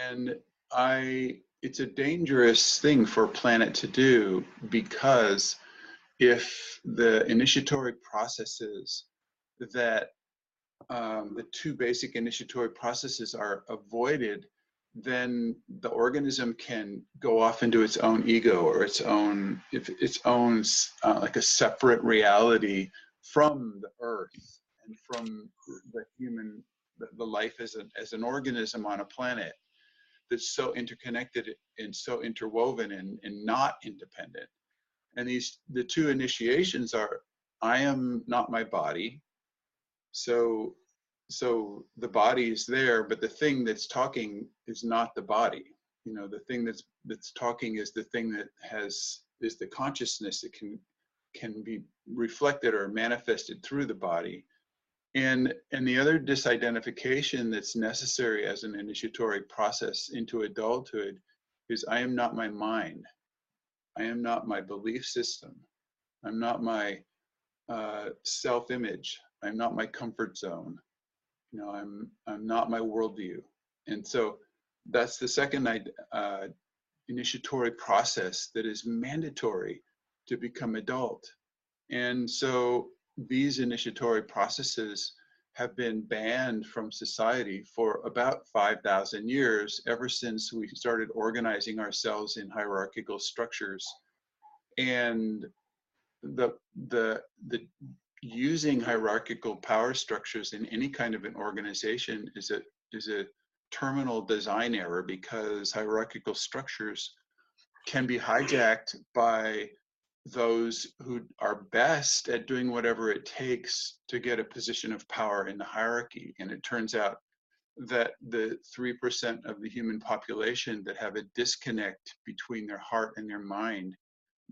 And I it's a dangerous thing for a planet to do because if the initiatory processes that um, the two basic initiatory processes are avoided, then the organism can go off into its own ego or its own, if its own uh, like a separate reality from the earth and from the human, the, the life as an, as an organism on a planet that's so interconnected and so interwoven and, and not independent. And these the two initiations are I am not my body. So so the body is there, but the thing that's talking is not the body. You know, the thing that's that's talking is the thing that has is the consciousness that can can be reflected or manifested through the body and, and the other disidentification that's necessary as an initiatory process into adulthood is I am not my mind. I am not my belief system. I'm not my uh, self-image. I'm not my comfort zone. You know, I'm I'm not my worldview. And so that's the second uh, initiatory process that is mandatory to become adult. And so these initiatory processes have been banned from society for about 5,000 years, ever since we started organizing ourselves in hierarchical structures. And the, the, the using hierarchical power structures in any kind of an organization is a, is a terminal design error because hierarchical structures can be hijacked by those who are best at doing whatever it takes to get a position of power in the hierarchy. And it turns out that the 3% of the human population that have a disconnect between their heart and their mind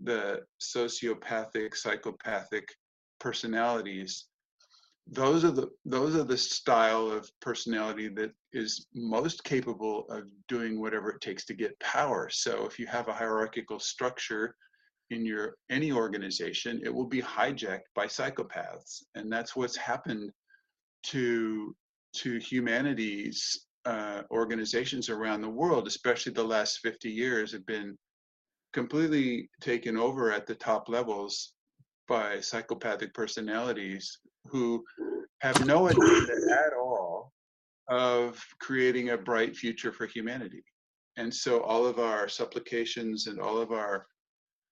the sociopathic, psychopathic personalities, those are the those are the style of personality that is most capable of doing whatever it takes to get power. So if you have a hierarchical structure in your any organization, it will be hijacked by psychopaths, and that's what's happened to to humanities uh, organizations around the world, especially the last 50 years, have been completely taken over at the top levels by psychopathic personalities who have no agenda at all of creating a bright future for humanity. And so all of our supplications and all of our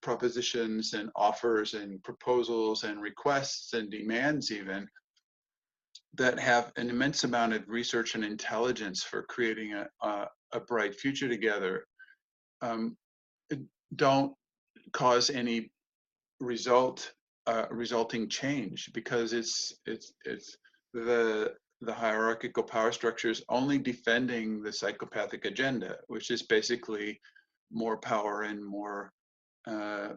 propositions and offers and proposals and requests and demands even that have an immense amount of research and intelligence for creating a, a, a bright future together um, don't cause any result uh, resulting change because it's it's it's the the hierarchical power structures only defending the psychopathic agenda, which is basically more power and more uh,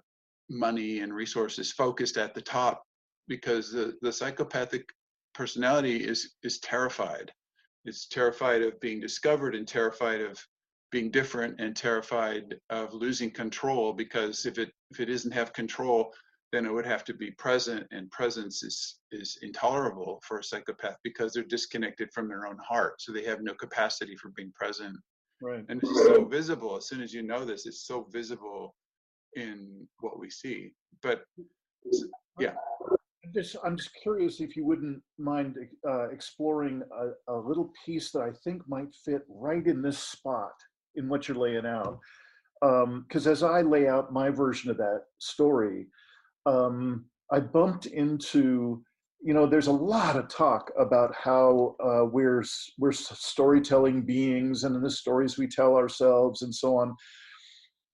money and resources focused at the top, because the, the psychopathic personality is is terrified. It's terrified of being discovered and terrified of being different and terrified of losing control because if it if it doesn't have control then it would have to be present and presence is is intolerable for a psychopath because they're disconnected from their own heart so they have no capacity for being present. Right. And it's so visible as soon as you know this it's so visible in what we see. But yeah. Just I'm just curious if you wouldn't mind uh, exploring a, a, little piece that I think might fit right in this spot in what you're laying out. Because um, as I lay out my version of that story, um, I bumped into, you know, there's a lot of talk about how uh, we're we're storytelling beings, and the stories we tell ourselves, and so on.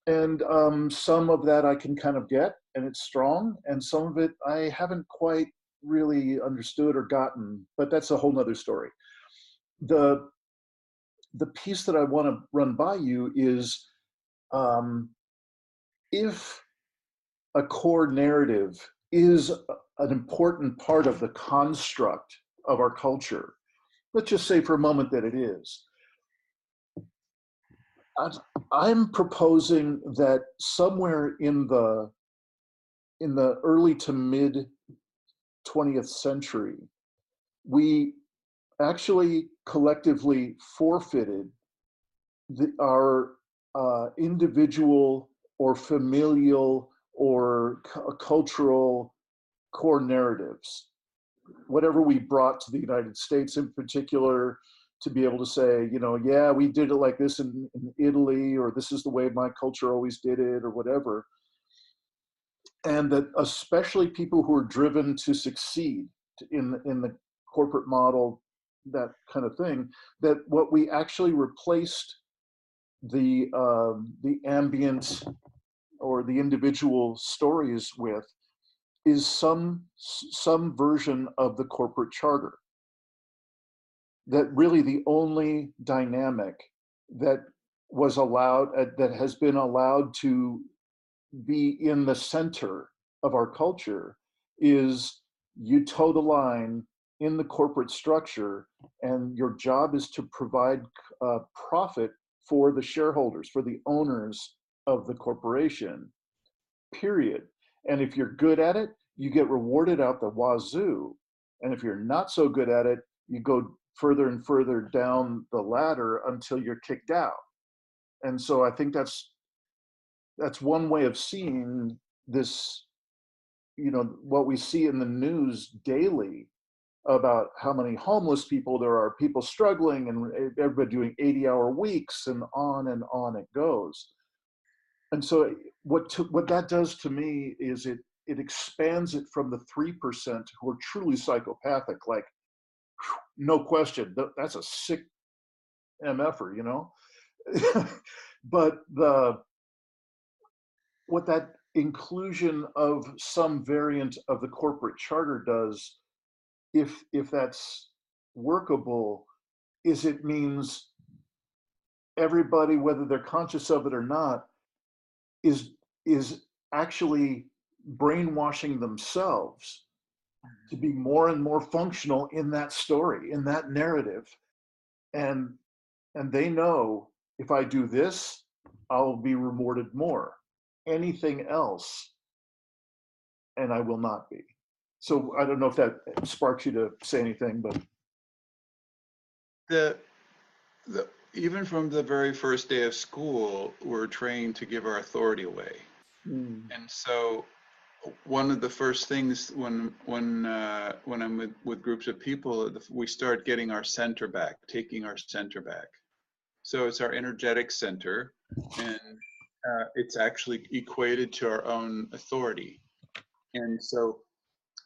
And um, some of that I can kind of get, and it's strong, and some of it I haven't quite really understood or gotten. But that's a whole nother story. The the piece that I want to run by you is um, if a core narrative is an important part of the construct of our culture, let's just say for a moment that it is. I'm proposing that somewhere in the in the early to mid 20th century, we actually collectively forfeited the, our uh, individual or familial or cu- cultural core narratives. Whatever we brought to the United States in particular, to be able to say, you know, yeah, we did it like this in, in Italy, or this is the way my culture always did it, or whatever. And that especially people who are driven to succeed in, in the corporate model that kind of thing that what we actually replaced the uh, the ambient or the individual stories with is some some version of the corporate charter. That really the only dynamic that was allowed uh, that has been allowed to be in the center of our culture is you toe the line in the corporate structure, and your job is to provide uh, profit for the shareholders, for the owners of the corporation, period. And if you're good at it, you get rewarded out the wazoo. And if you're not so good at it, you go further and further down the ladder until you're kicked out. And so I think that's that's one way of seeing this you know what we see in the news daily about how many homeless people there are, people struggling, and everybody doing 80 hour weeks, and on and on it goes. And so, what, to, what that does to me is it, it expands it from the 3% who are truly psychopathic, like, no question, that's a sick MFer, you know? but the what that inclusion of some variant of the corporate charter does if if that's workable is it means everybody whether they're conscious of it or not is is actually brainwashing themselves to mm-hmm. be more and more functional in that story, in that narrative. And and they know if I do this, I'll be rewarded more. Anything else, and I will not be. So I don't know if that sparks you to say anything, but the the even from the very first day of school, we're trained to give our authority away. Mm. And so one of the first things when when uh, when I'm with, with groups of people, we start getting our center back, taking our center back. So it's our energetic center, and uh, it's actually equated to our own authority. And so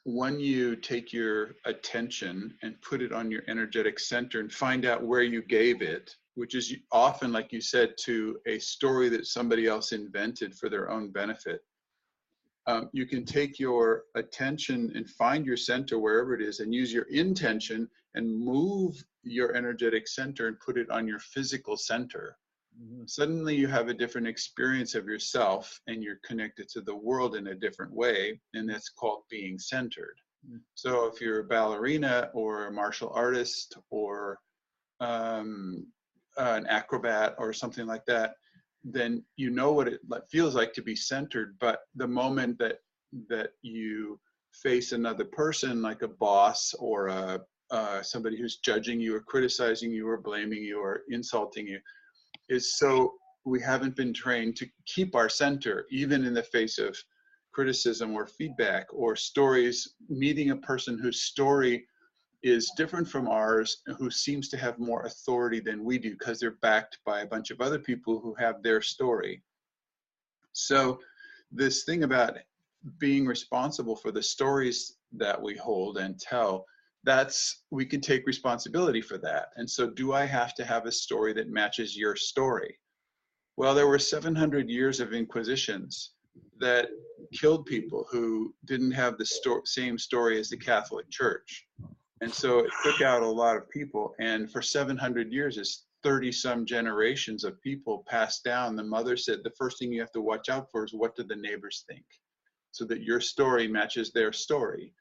when you take your attention and put it on your energetic center and find out where you gave it, which is often, like you said, to a story that somebody else invented for their own benefit um, you can take your attention and find your center wherever it is and use your intention and move your energetic center and put it on your physical center. Mm-hmm. Suddenly, you have a different experience of yourself and you're connected to the world in a different way, and that's called being centered. Mm-hmm. So, if you're a ballerina or a martial artist or um, an acrobat or something like that, then you know what it feels like to be centered. But the moment that that you face another person, like a boss or a uh, somebody who's judging you or criticizing you or blaming you or insulting you, is so we haven't been trained to keep our center even in the face of criticism or feedback or stories meeting a person whose story is different from ours who seems to have more authority than we do because they're backed by a bunch of other people who have their story. So this thing about being responsible for the stories that we hold and tell that's we can take responsibility for that. And so do i have to have a story that matches your story? Well there were 700 years of inquisitions that killed people who didn't have the sto- same story as the catholic church and so it took out a lot of people. And for 700 years, it's 30 some generations of people passed down. The mother said the first thing you have to watch out for is what do the neighbors think so that your story matches their story.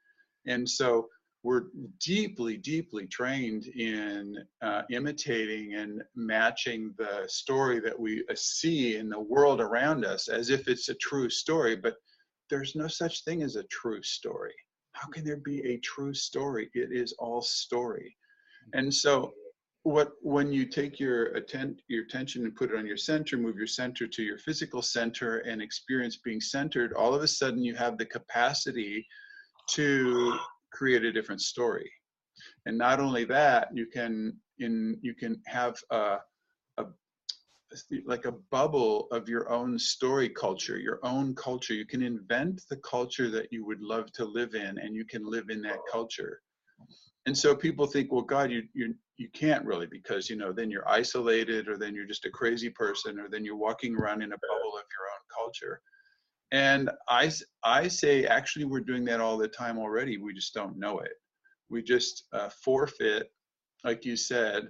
And so we're deeply, deeply trained in uh, imitating and matching the story that we uh, see in the world around us as if it's a true story. But there's no such thing as a true story how can there be a true story? It is all story. Mm-hmm. And so what when you take your atten- your attention and put it on your center, move your center to your physical center and experience being centered, all of a sudden you have the capacity to create a different story. And not only that, you can in you can have a, a like a bubble of your own story culture, your own culture. You can invent the culture that you would love to live in, and you can live in that culture. And so people think, well, God, you you you can't really because you know then you're isolated, or then you're just a crazy person, or then you're walking around in a bubble of your own culture. And I I say actually we're doing that all the time already. We just don't know it. We just uh, forfeit, like you said,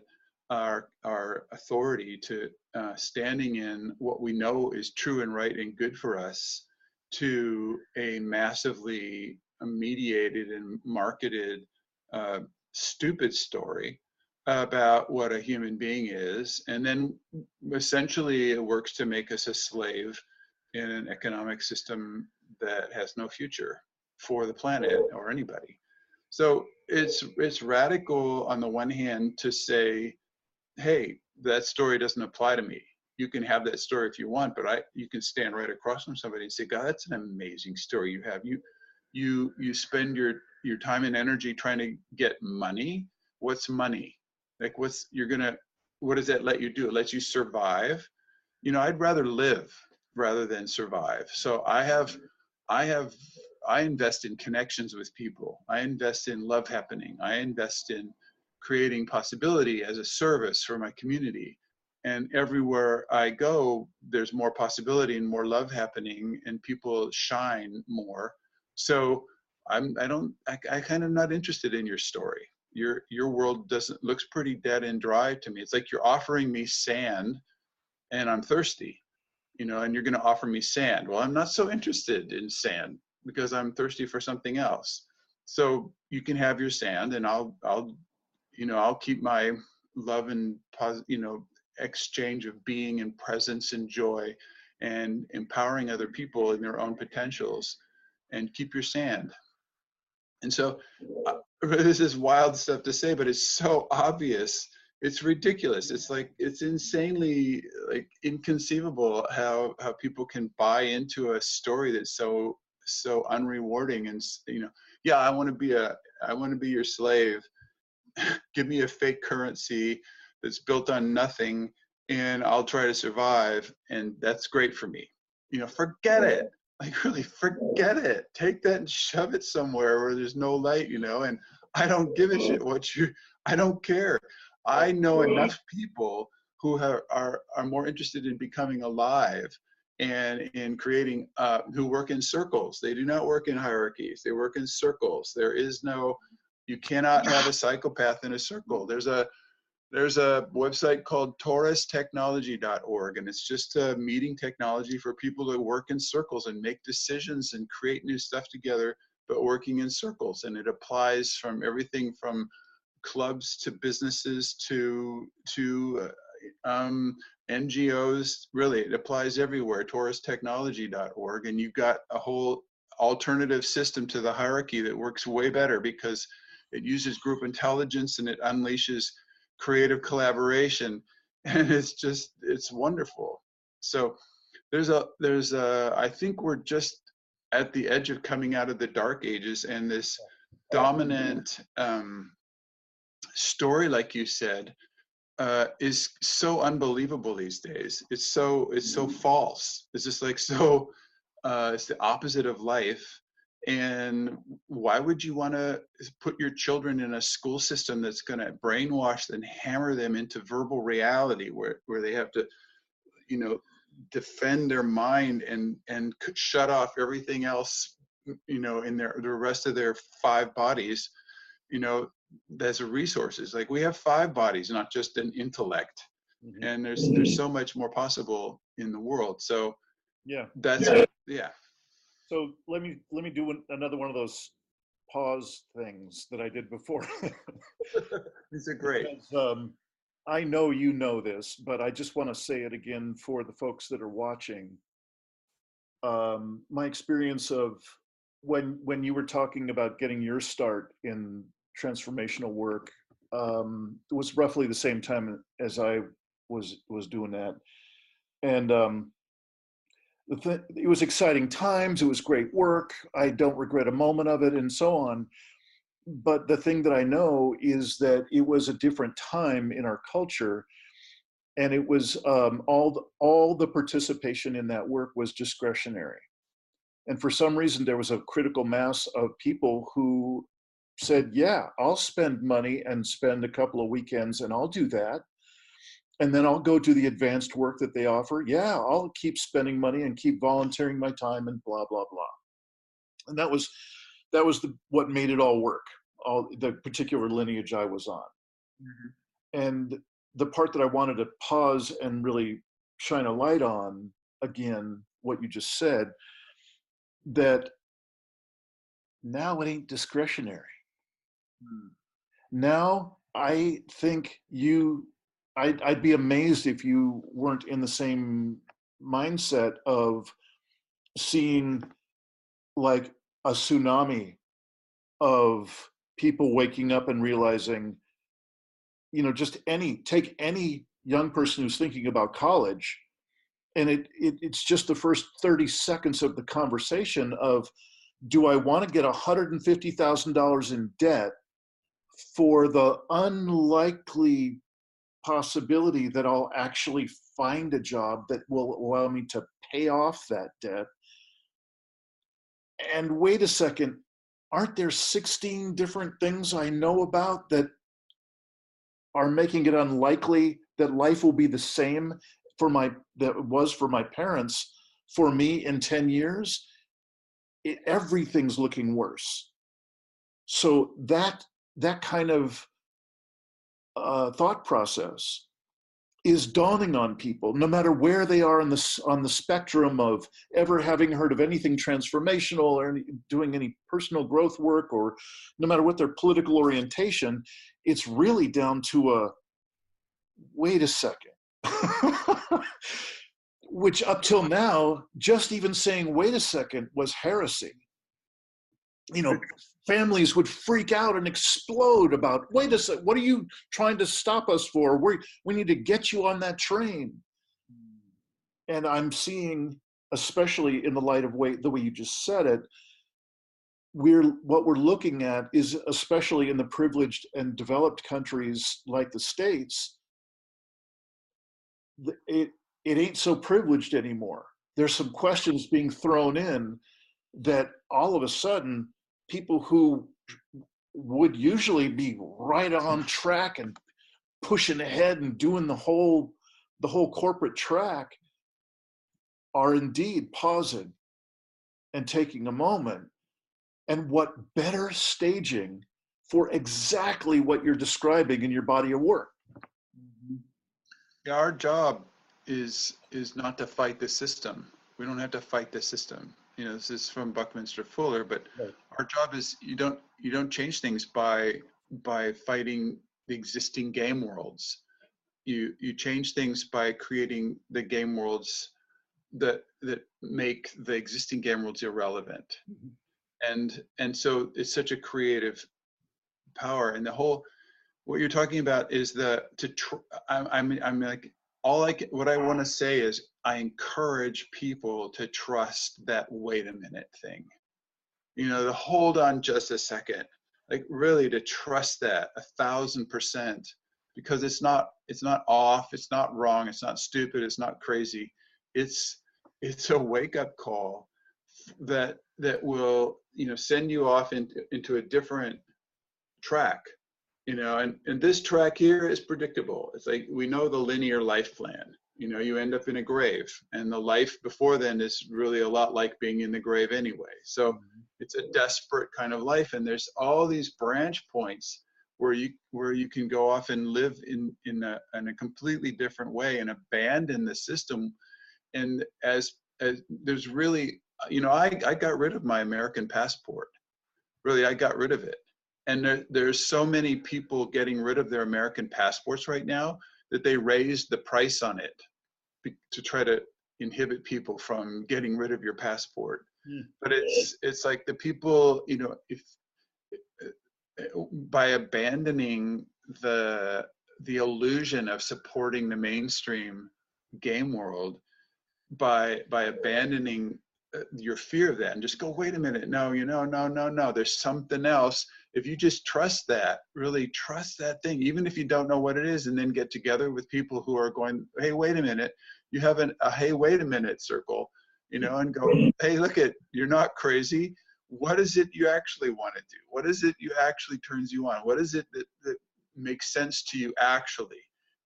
our our authority to uh, standing in what we know is true and right and good for us to a massively mediated and marketed uh, stupid story about what a human being is. And then essentially it works to make us a slave in an economic system that has no future for the planet or anybody. So it's it's radical on the one hand to say hey, that story doesn't apply to me. You can have that story if you want, but I you can stand right across from somebody and say, God, that's an amazing story you have. You you you spend your your time and energy trying to get money. What's money? Like what's you're gonna what does that let you do? It lets you survive. You know, I'd rather live rather than survive. So I have I have I invest in connections with people. I invest in love happening. I invest in creating possibility as a service for my community. And everywhere I go, there's more possibility and more love happening, and people shine more. So I'm I don't I, I kind of not interested in your story. Your your world doesn't looks pretty dead and dry to me. It's like you're offering me sand, and I'm thirsty, you know, and you're going to offer me sand. Well, I'm not so interested in sand because I'm thirsty for something else. So you can have your sand, and I'll, I'll, you know, I'll keep my love and you know, exchange of being and presence and joy, and empowering other people in their own potentials, and keep your sand. And so, uh, this is wild stuff to say, but it's so obvious it's ridiculous it's like it's insanely like inconceivable how how people can buy into a story that's so so unrewarding and you know yeah i want to be a i want to be your slave give me a fake currency that's built on nothing and i'll try to survive and that's great for me. You know forget it. Like really forget it. Take that and shove it somewhere where there's no light you know and i don't give a shit what you i don't care. I know enough people who are, are, are more interested in becoming alive and in creating, uh, who work in circles. They do not work in hierarchies, they work in circles. There is no, you cannot have a psychopath in a circle. There's a, there's a website called taurustechnology.org and it's just a meeting technology for people to work in circles and make decisions and create new stuff together but working in circles and it applies from everything from clubs to businesses to to uh, um, NGOs. Really, it applies everywhere. TaurusTechnology.org, and you've got a whole alternative system to the hierarchy that works way better because it uses group intelligence and it unleashes creative collaboration, and it's just it's wonderful. So there's a there's a I think we're just at the edge of coming out of the dark ages and this dominant um, story, like you said, uh, is so unbelievable these days. It's so it's so false. It's just like so. Uh, it's the opposite of life. And why would you want to put your children in a school system that's going to brainwash and hammer them into verbal reality, where where they have to, you know, defend their mind and and shut off everything else, you know, in their the rest of their five bodies, you know, there's resources. Like we have five bodies not just an intellect. Mm-hmm. and there's there's so much more possible in the world. So yeah. that's yeah, yeah. So let me let me do another one of those pause things that i did before. These are great. Because, um, i know you know this but i just want to say it again for the folks that are watching. Um, my experience of when when you were talking about getting your start in transformational work um, was roughly the same time as I was was doing that, and um, th- it was exciting times. It was great work. I don't regret a moment of it, and so on. But the thing that I know is that it was a different time in our culture, and it was um, all the, all the participation in that work was discretionary. And for some reason, there was a critical mass of people who said, Yeah, I'll spend money and spend a couple of weekends and I'll do that. And then I'll go do the advanced work that they offer. Yeah, I'll keep spending money and keep volunteering my time and blah, blah, blah. And that was that was the what made it all work, all the particular lineage I was on. Mm-hmm. And the part that I wanted to pause and really shine a light on again, what you just said, that now it ain't discretionary Hmm. Now, I think you, I'd, I'd be amazed if you weren't in the same mindset of seeing like a tsunami of people waking up and realizing, you know, just any, take any young person who's thinking about college and it, it, it's just the first 30 seconds of the conversation of do i want to get $150000 in debt for the unlikely possibility that I'll actually find a job that will allow me to pay off that debt. And wait a second, aren't there 16 different things I know about that are making it unlikely that life will be the same for my that was for my parents for me in 10 years? It, everything's looking worse. So that that kind of uh, thought process is dawning on people no matter where they are on the on the spectrum of ever having heard of anything transformational or any, doing any personal growth work or no matter what their political orientation it's really down to a wait a second. Which up till now just even saying wait a second was heresy you know families would freak out and explode about wait a second what are you trying to stop us for? We we need to get you on that train. And i'm seeing especially in the light of way the way you just said it we're what we're looking at is especially in the privileged and developed countries like the states it it ain't so privileged anymore. There's some questions being thrown in that all of a sudden people who would usually be right on track and pushing ahead and doing the whole the whole corporate track are indeed pausing and taking a moment. And what better staging for exactly what you're describing in your body of work? Mm-hmm. yeah, our job is is not to fight the system. We don't have to fight the system you know, this is from Buckminster Fuller, but right. our job is you don't you don't change things by by fighting the existing game worlds. You you change things by creating the game worlds that that make the existing game worlds irrelevant. Mm-hmm. And and so it's such a creative power and the whole what you're talking about is the to tr- I'm, I'm I'm like all I can, what I want to say is I encourage people to trust that wait a minute thing. You know, to hold on just a second, like really to trust that a thousand percent because it's not it's not off, it's not wrong, it's not stupid, it's not crazy. It's it's a wake up call that that will you know send you off into into a different track you know and and this track here is predictable it's like we know the linear life plan you know you end up in a grave. And the life before then is really a lot like being in the grave anyway. So mm-hmm. it's a desperate kind of life. And there's all these branch points where you where you can go off and live in in a, in a completely different way and abandon the system. And as, as there's really you know I, I got rid of my american passport. Really i got rid of it. And there, there's so many people getting rid of their american passports right now that they raised the price on it to try to inhibit people from getting rid of your passport. Mm. But it's it's like the people, you know, if by abandoning the the illusion of supporting the mainstream game world by by abandoning uh, your fear of that and just go wait a minute no you know no no no there's something else if you just trust that really trust that thing even if you don't know what it is and then get together with people who are going hey wait a minute. You have an, a hey wait a minute circle you know and go hey look at you're not crazy. What is it you actually want to do? What is it you actually turns you on? What is it that, that makes sense to you actually?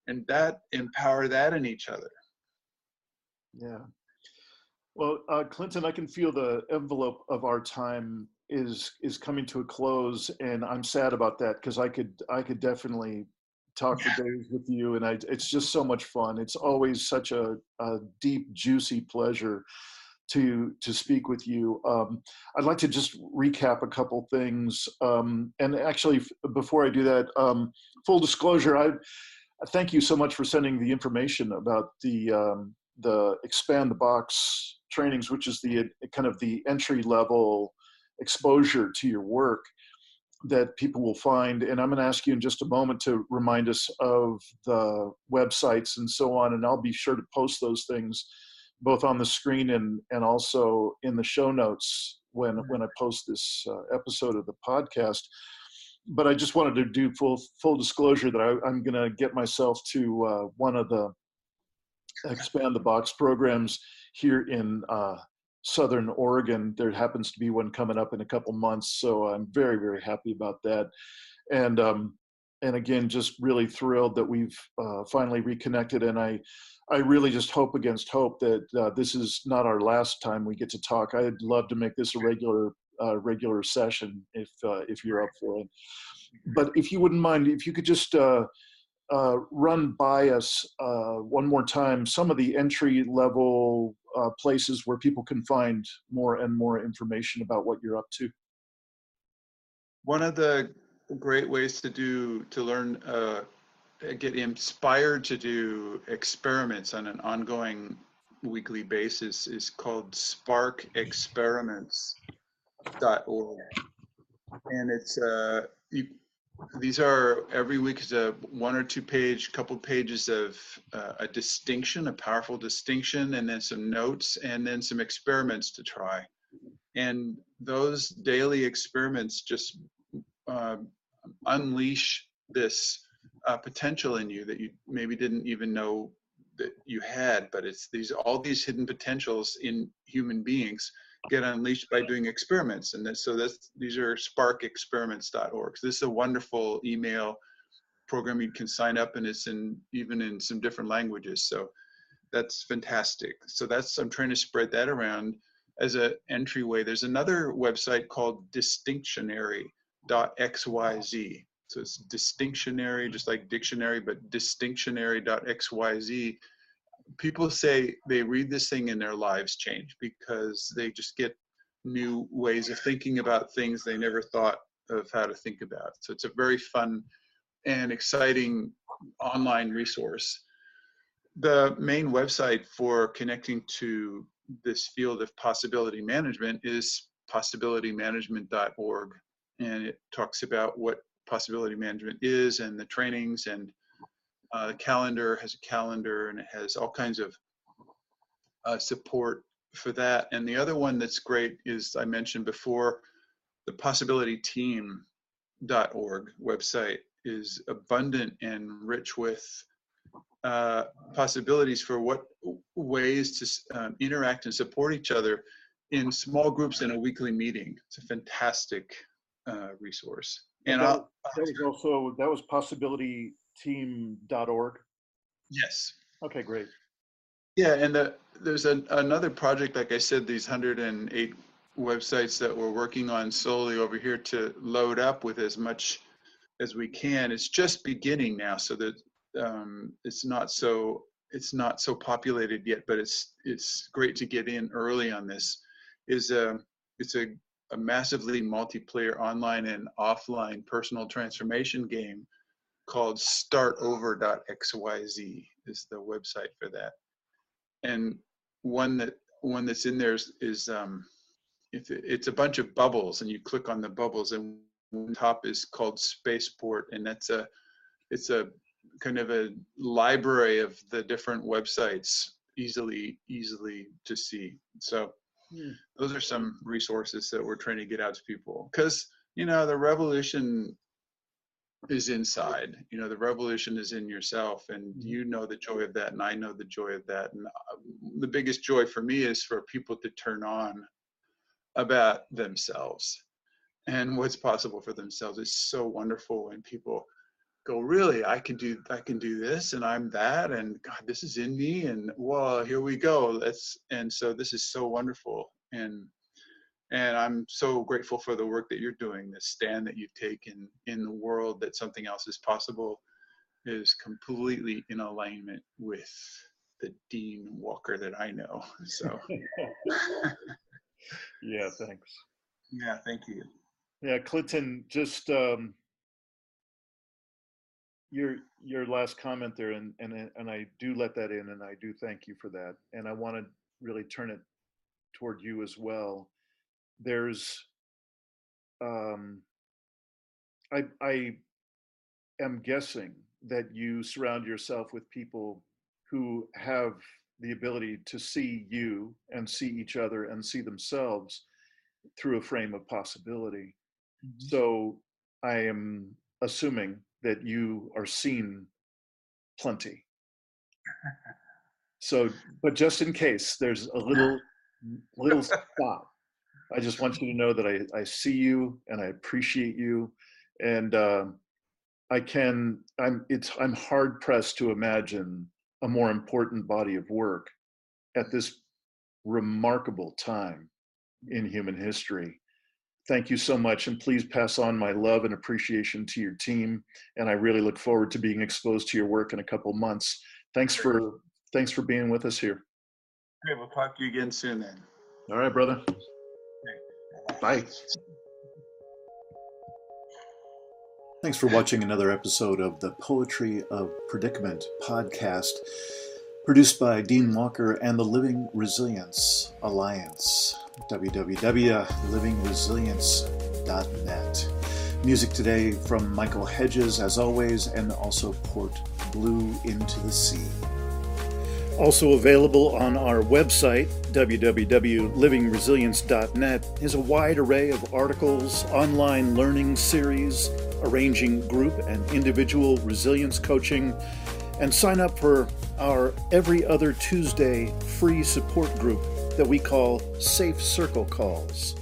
And that empower that in each other. Yeah. Well uh, clinton i can feel the envelope of our time is is coming to a close and i'm sad about that because i could i could definitely talk for days with you, and I, it's just so much fun. It's always such a, a deep, juicy pleasure to to speak with you. Um, I'd like to just recap a couple things, um, and actually, before I do that, um, full disclosure, I thank you so much for sending the information about the um, the expand the box trainings, which is the kind of the entry level exposure to your work that people will find. And I'm going to ask you in just a moment to remind us of the websites and so on. And I'll be sure to post those things both on the screen and, and also in the show notes when, when I post this uh, episode of the podcast. But I just wanted to do full full disclosure that I, am going to get myself to uh, one of the expand the box programs here in uh, Southern Oregon. There happens to be one coming up in a couple months, so I'm very very happy about that. And um, and again, just really thrilled that we've uh, finally reconnected. And I I really just hope against hope that uh, this is not our last time we get to talk. I'd love to make this a regular uh, regular session if uh, if you're up for it. But if you wouldn't mind, if you could just uh, uh, run by us uh, one more time some of the entry level uh, places where people can find more and more information about what you're up to? One of the great ways to do to learn uh, get inspired to do experiments on an ongoing weekly basis is called sparkexperiments.org and it's uh you, these are every week is a one or two page couple pages of uh, a distinction a powerful distinction and then some notes and then some experiments to try. And those daily experiments just uh, unleash this uh, potential in you that you maybe didn't even know that you had but it's these all these hidden potentials in human beings get unleashed by doing experiments. And this, so that's these are sparkexperiments.org so this is a wonderful email program. You can sign up and it's in even in some different languages. So that's fantastic. So that's i'm trying to spread that around as an entryway. There's another website called distinctionary.xyz so it's distinctionary, just like dictionary, but distinctionary.xyz. People say they read this thing and their lives change because they just get new ways of thinking about things they never thought of how to think about. So it's a very fun and exciting online resource. The main website for connecting to this field of possibility management is possibilitymanagement.org and it talks about what possibility management is and the trainings and uh, the calendar has a calendar and it has all kinds of uh, support for that. And the other one that's great is I mentioned before, the possibilityteam.org website is abundant and rich with uh, possibilities for what ways to um, interact and support each other in small groups in a weekly meeting. It's a fantastic uh, resource. And that, that was also that was possibilityteam.org. Yes. Okay, great. Yeah, and the, there's a, another project, like I said, these 108 websites that we're working on solely over here to load up with as much as we can. It's just beginning now, so that um, it's not so it's not so populated yet, but it's it's great to get in early on this. Is a um, it's a a massively multiplayer online and offline personal transformation game called startover.xyz is the website for that and one that one that's in there is, is um it's, it's a bunch of bubbles and you click on the bubbles and one top is called spaceport and that's a it's a kind of a library of the different websites easily easily to see so Hmm. Those are some resources that we're trying to get out to people because you know the revolution is inside. You know the revolution is in yourself, and hmm. you know the joy of that, and I know the joy of that. And uh, the biggest joy for me is for people to turn on about themselves and what's possible for themselves. It's so wonderful when people go really i can do i can do this and i'm that and god this is in me and well here we go let's and so this is so wonderful and and i'm so grateful for the work that you're doing the stand that you've taken in the world that something else is possible is completely in alignment with the dean walker that i know so yeah thanks yeah thank you yeah clinton just um your your last comment there, and and and I do let that in, and I do thank you for that. And I want to really turn it toward you as well. There's, um, I I am guessing that you surround yourself with people who have the ability to see you and see each other and see themselves through a frame of possibility. Mm-hmm. So I am assuming that you are seen plenty. So, but just in case there's a little little stop, I just want you to know that I, I see you and I appreciate you, and uh, I can I'm it's I'm hard pressed to imagine a more important body of work at this remarkable time in human history thank you so much. And please pass on my love and appreciation to your team. And I really look forward to being exposed to your work in a couple months. Thanks for thanks for being with us here. Great. We'll talk to you again soon then. All right, brother. Bye. Thanks for watching another episode of the Poetry of Predicament podcast, produced by Dean Walker and the Living Resilience Alliance. www.livingresilience.net. Music today from Michael Hedges, as always, and also Port Blue into the Sea. Also available on our website, www.livingresilience.net, is a wide array of articles, online learning series, arranging group and individual resilience coaching, and sign up for our every other Tuesday free support group that we call Safe Circle Calls.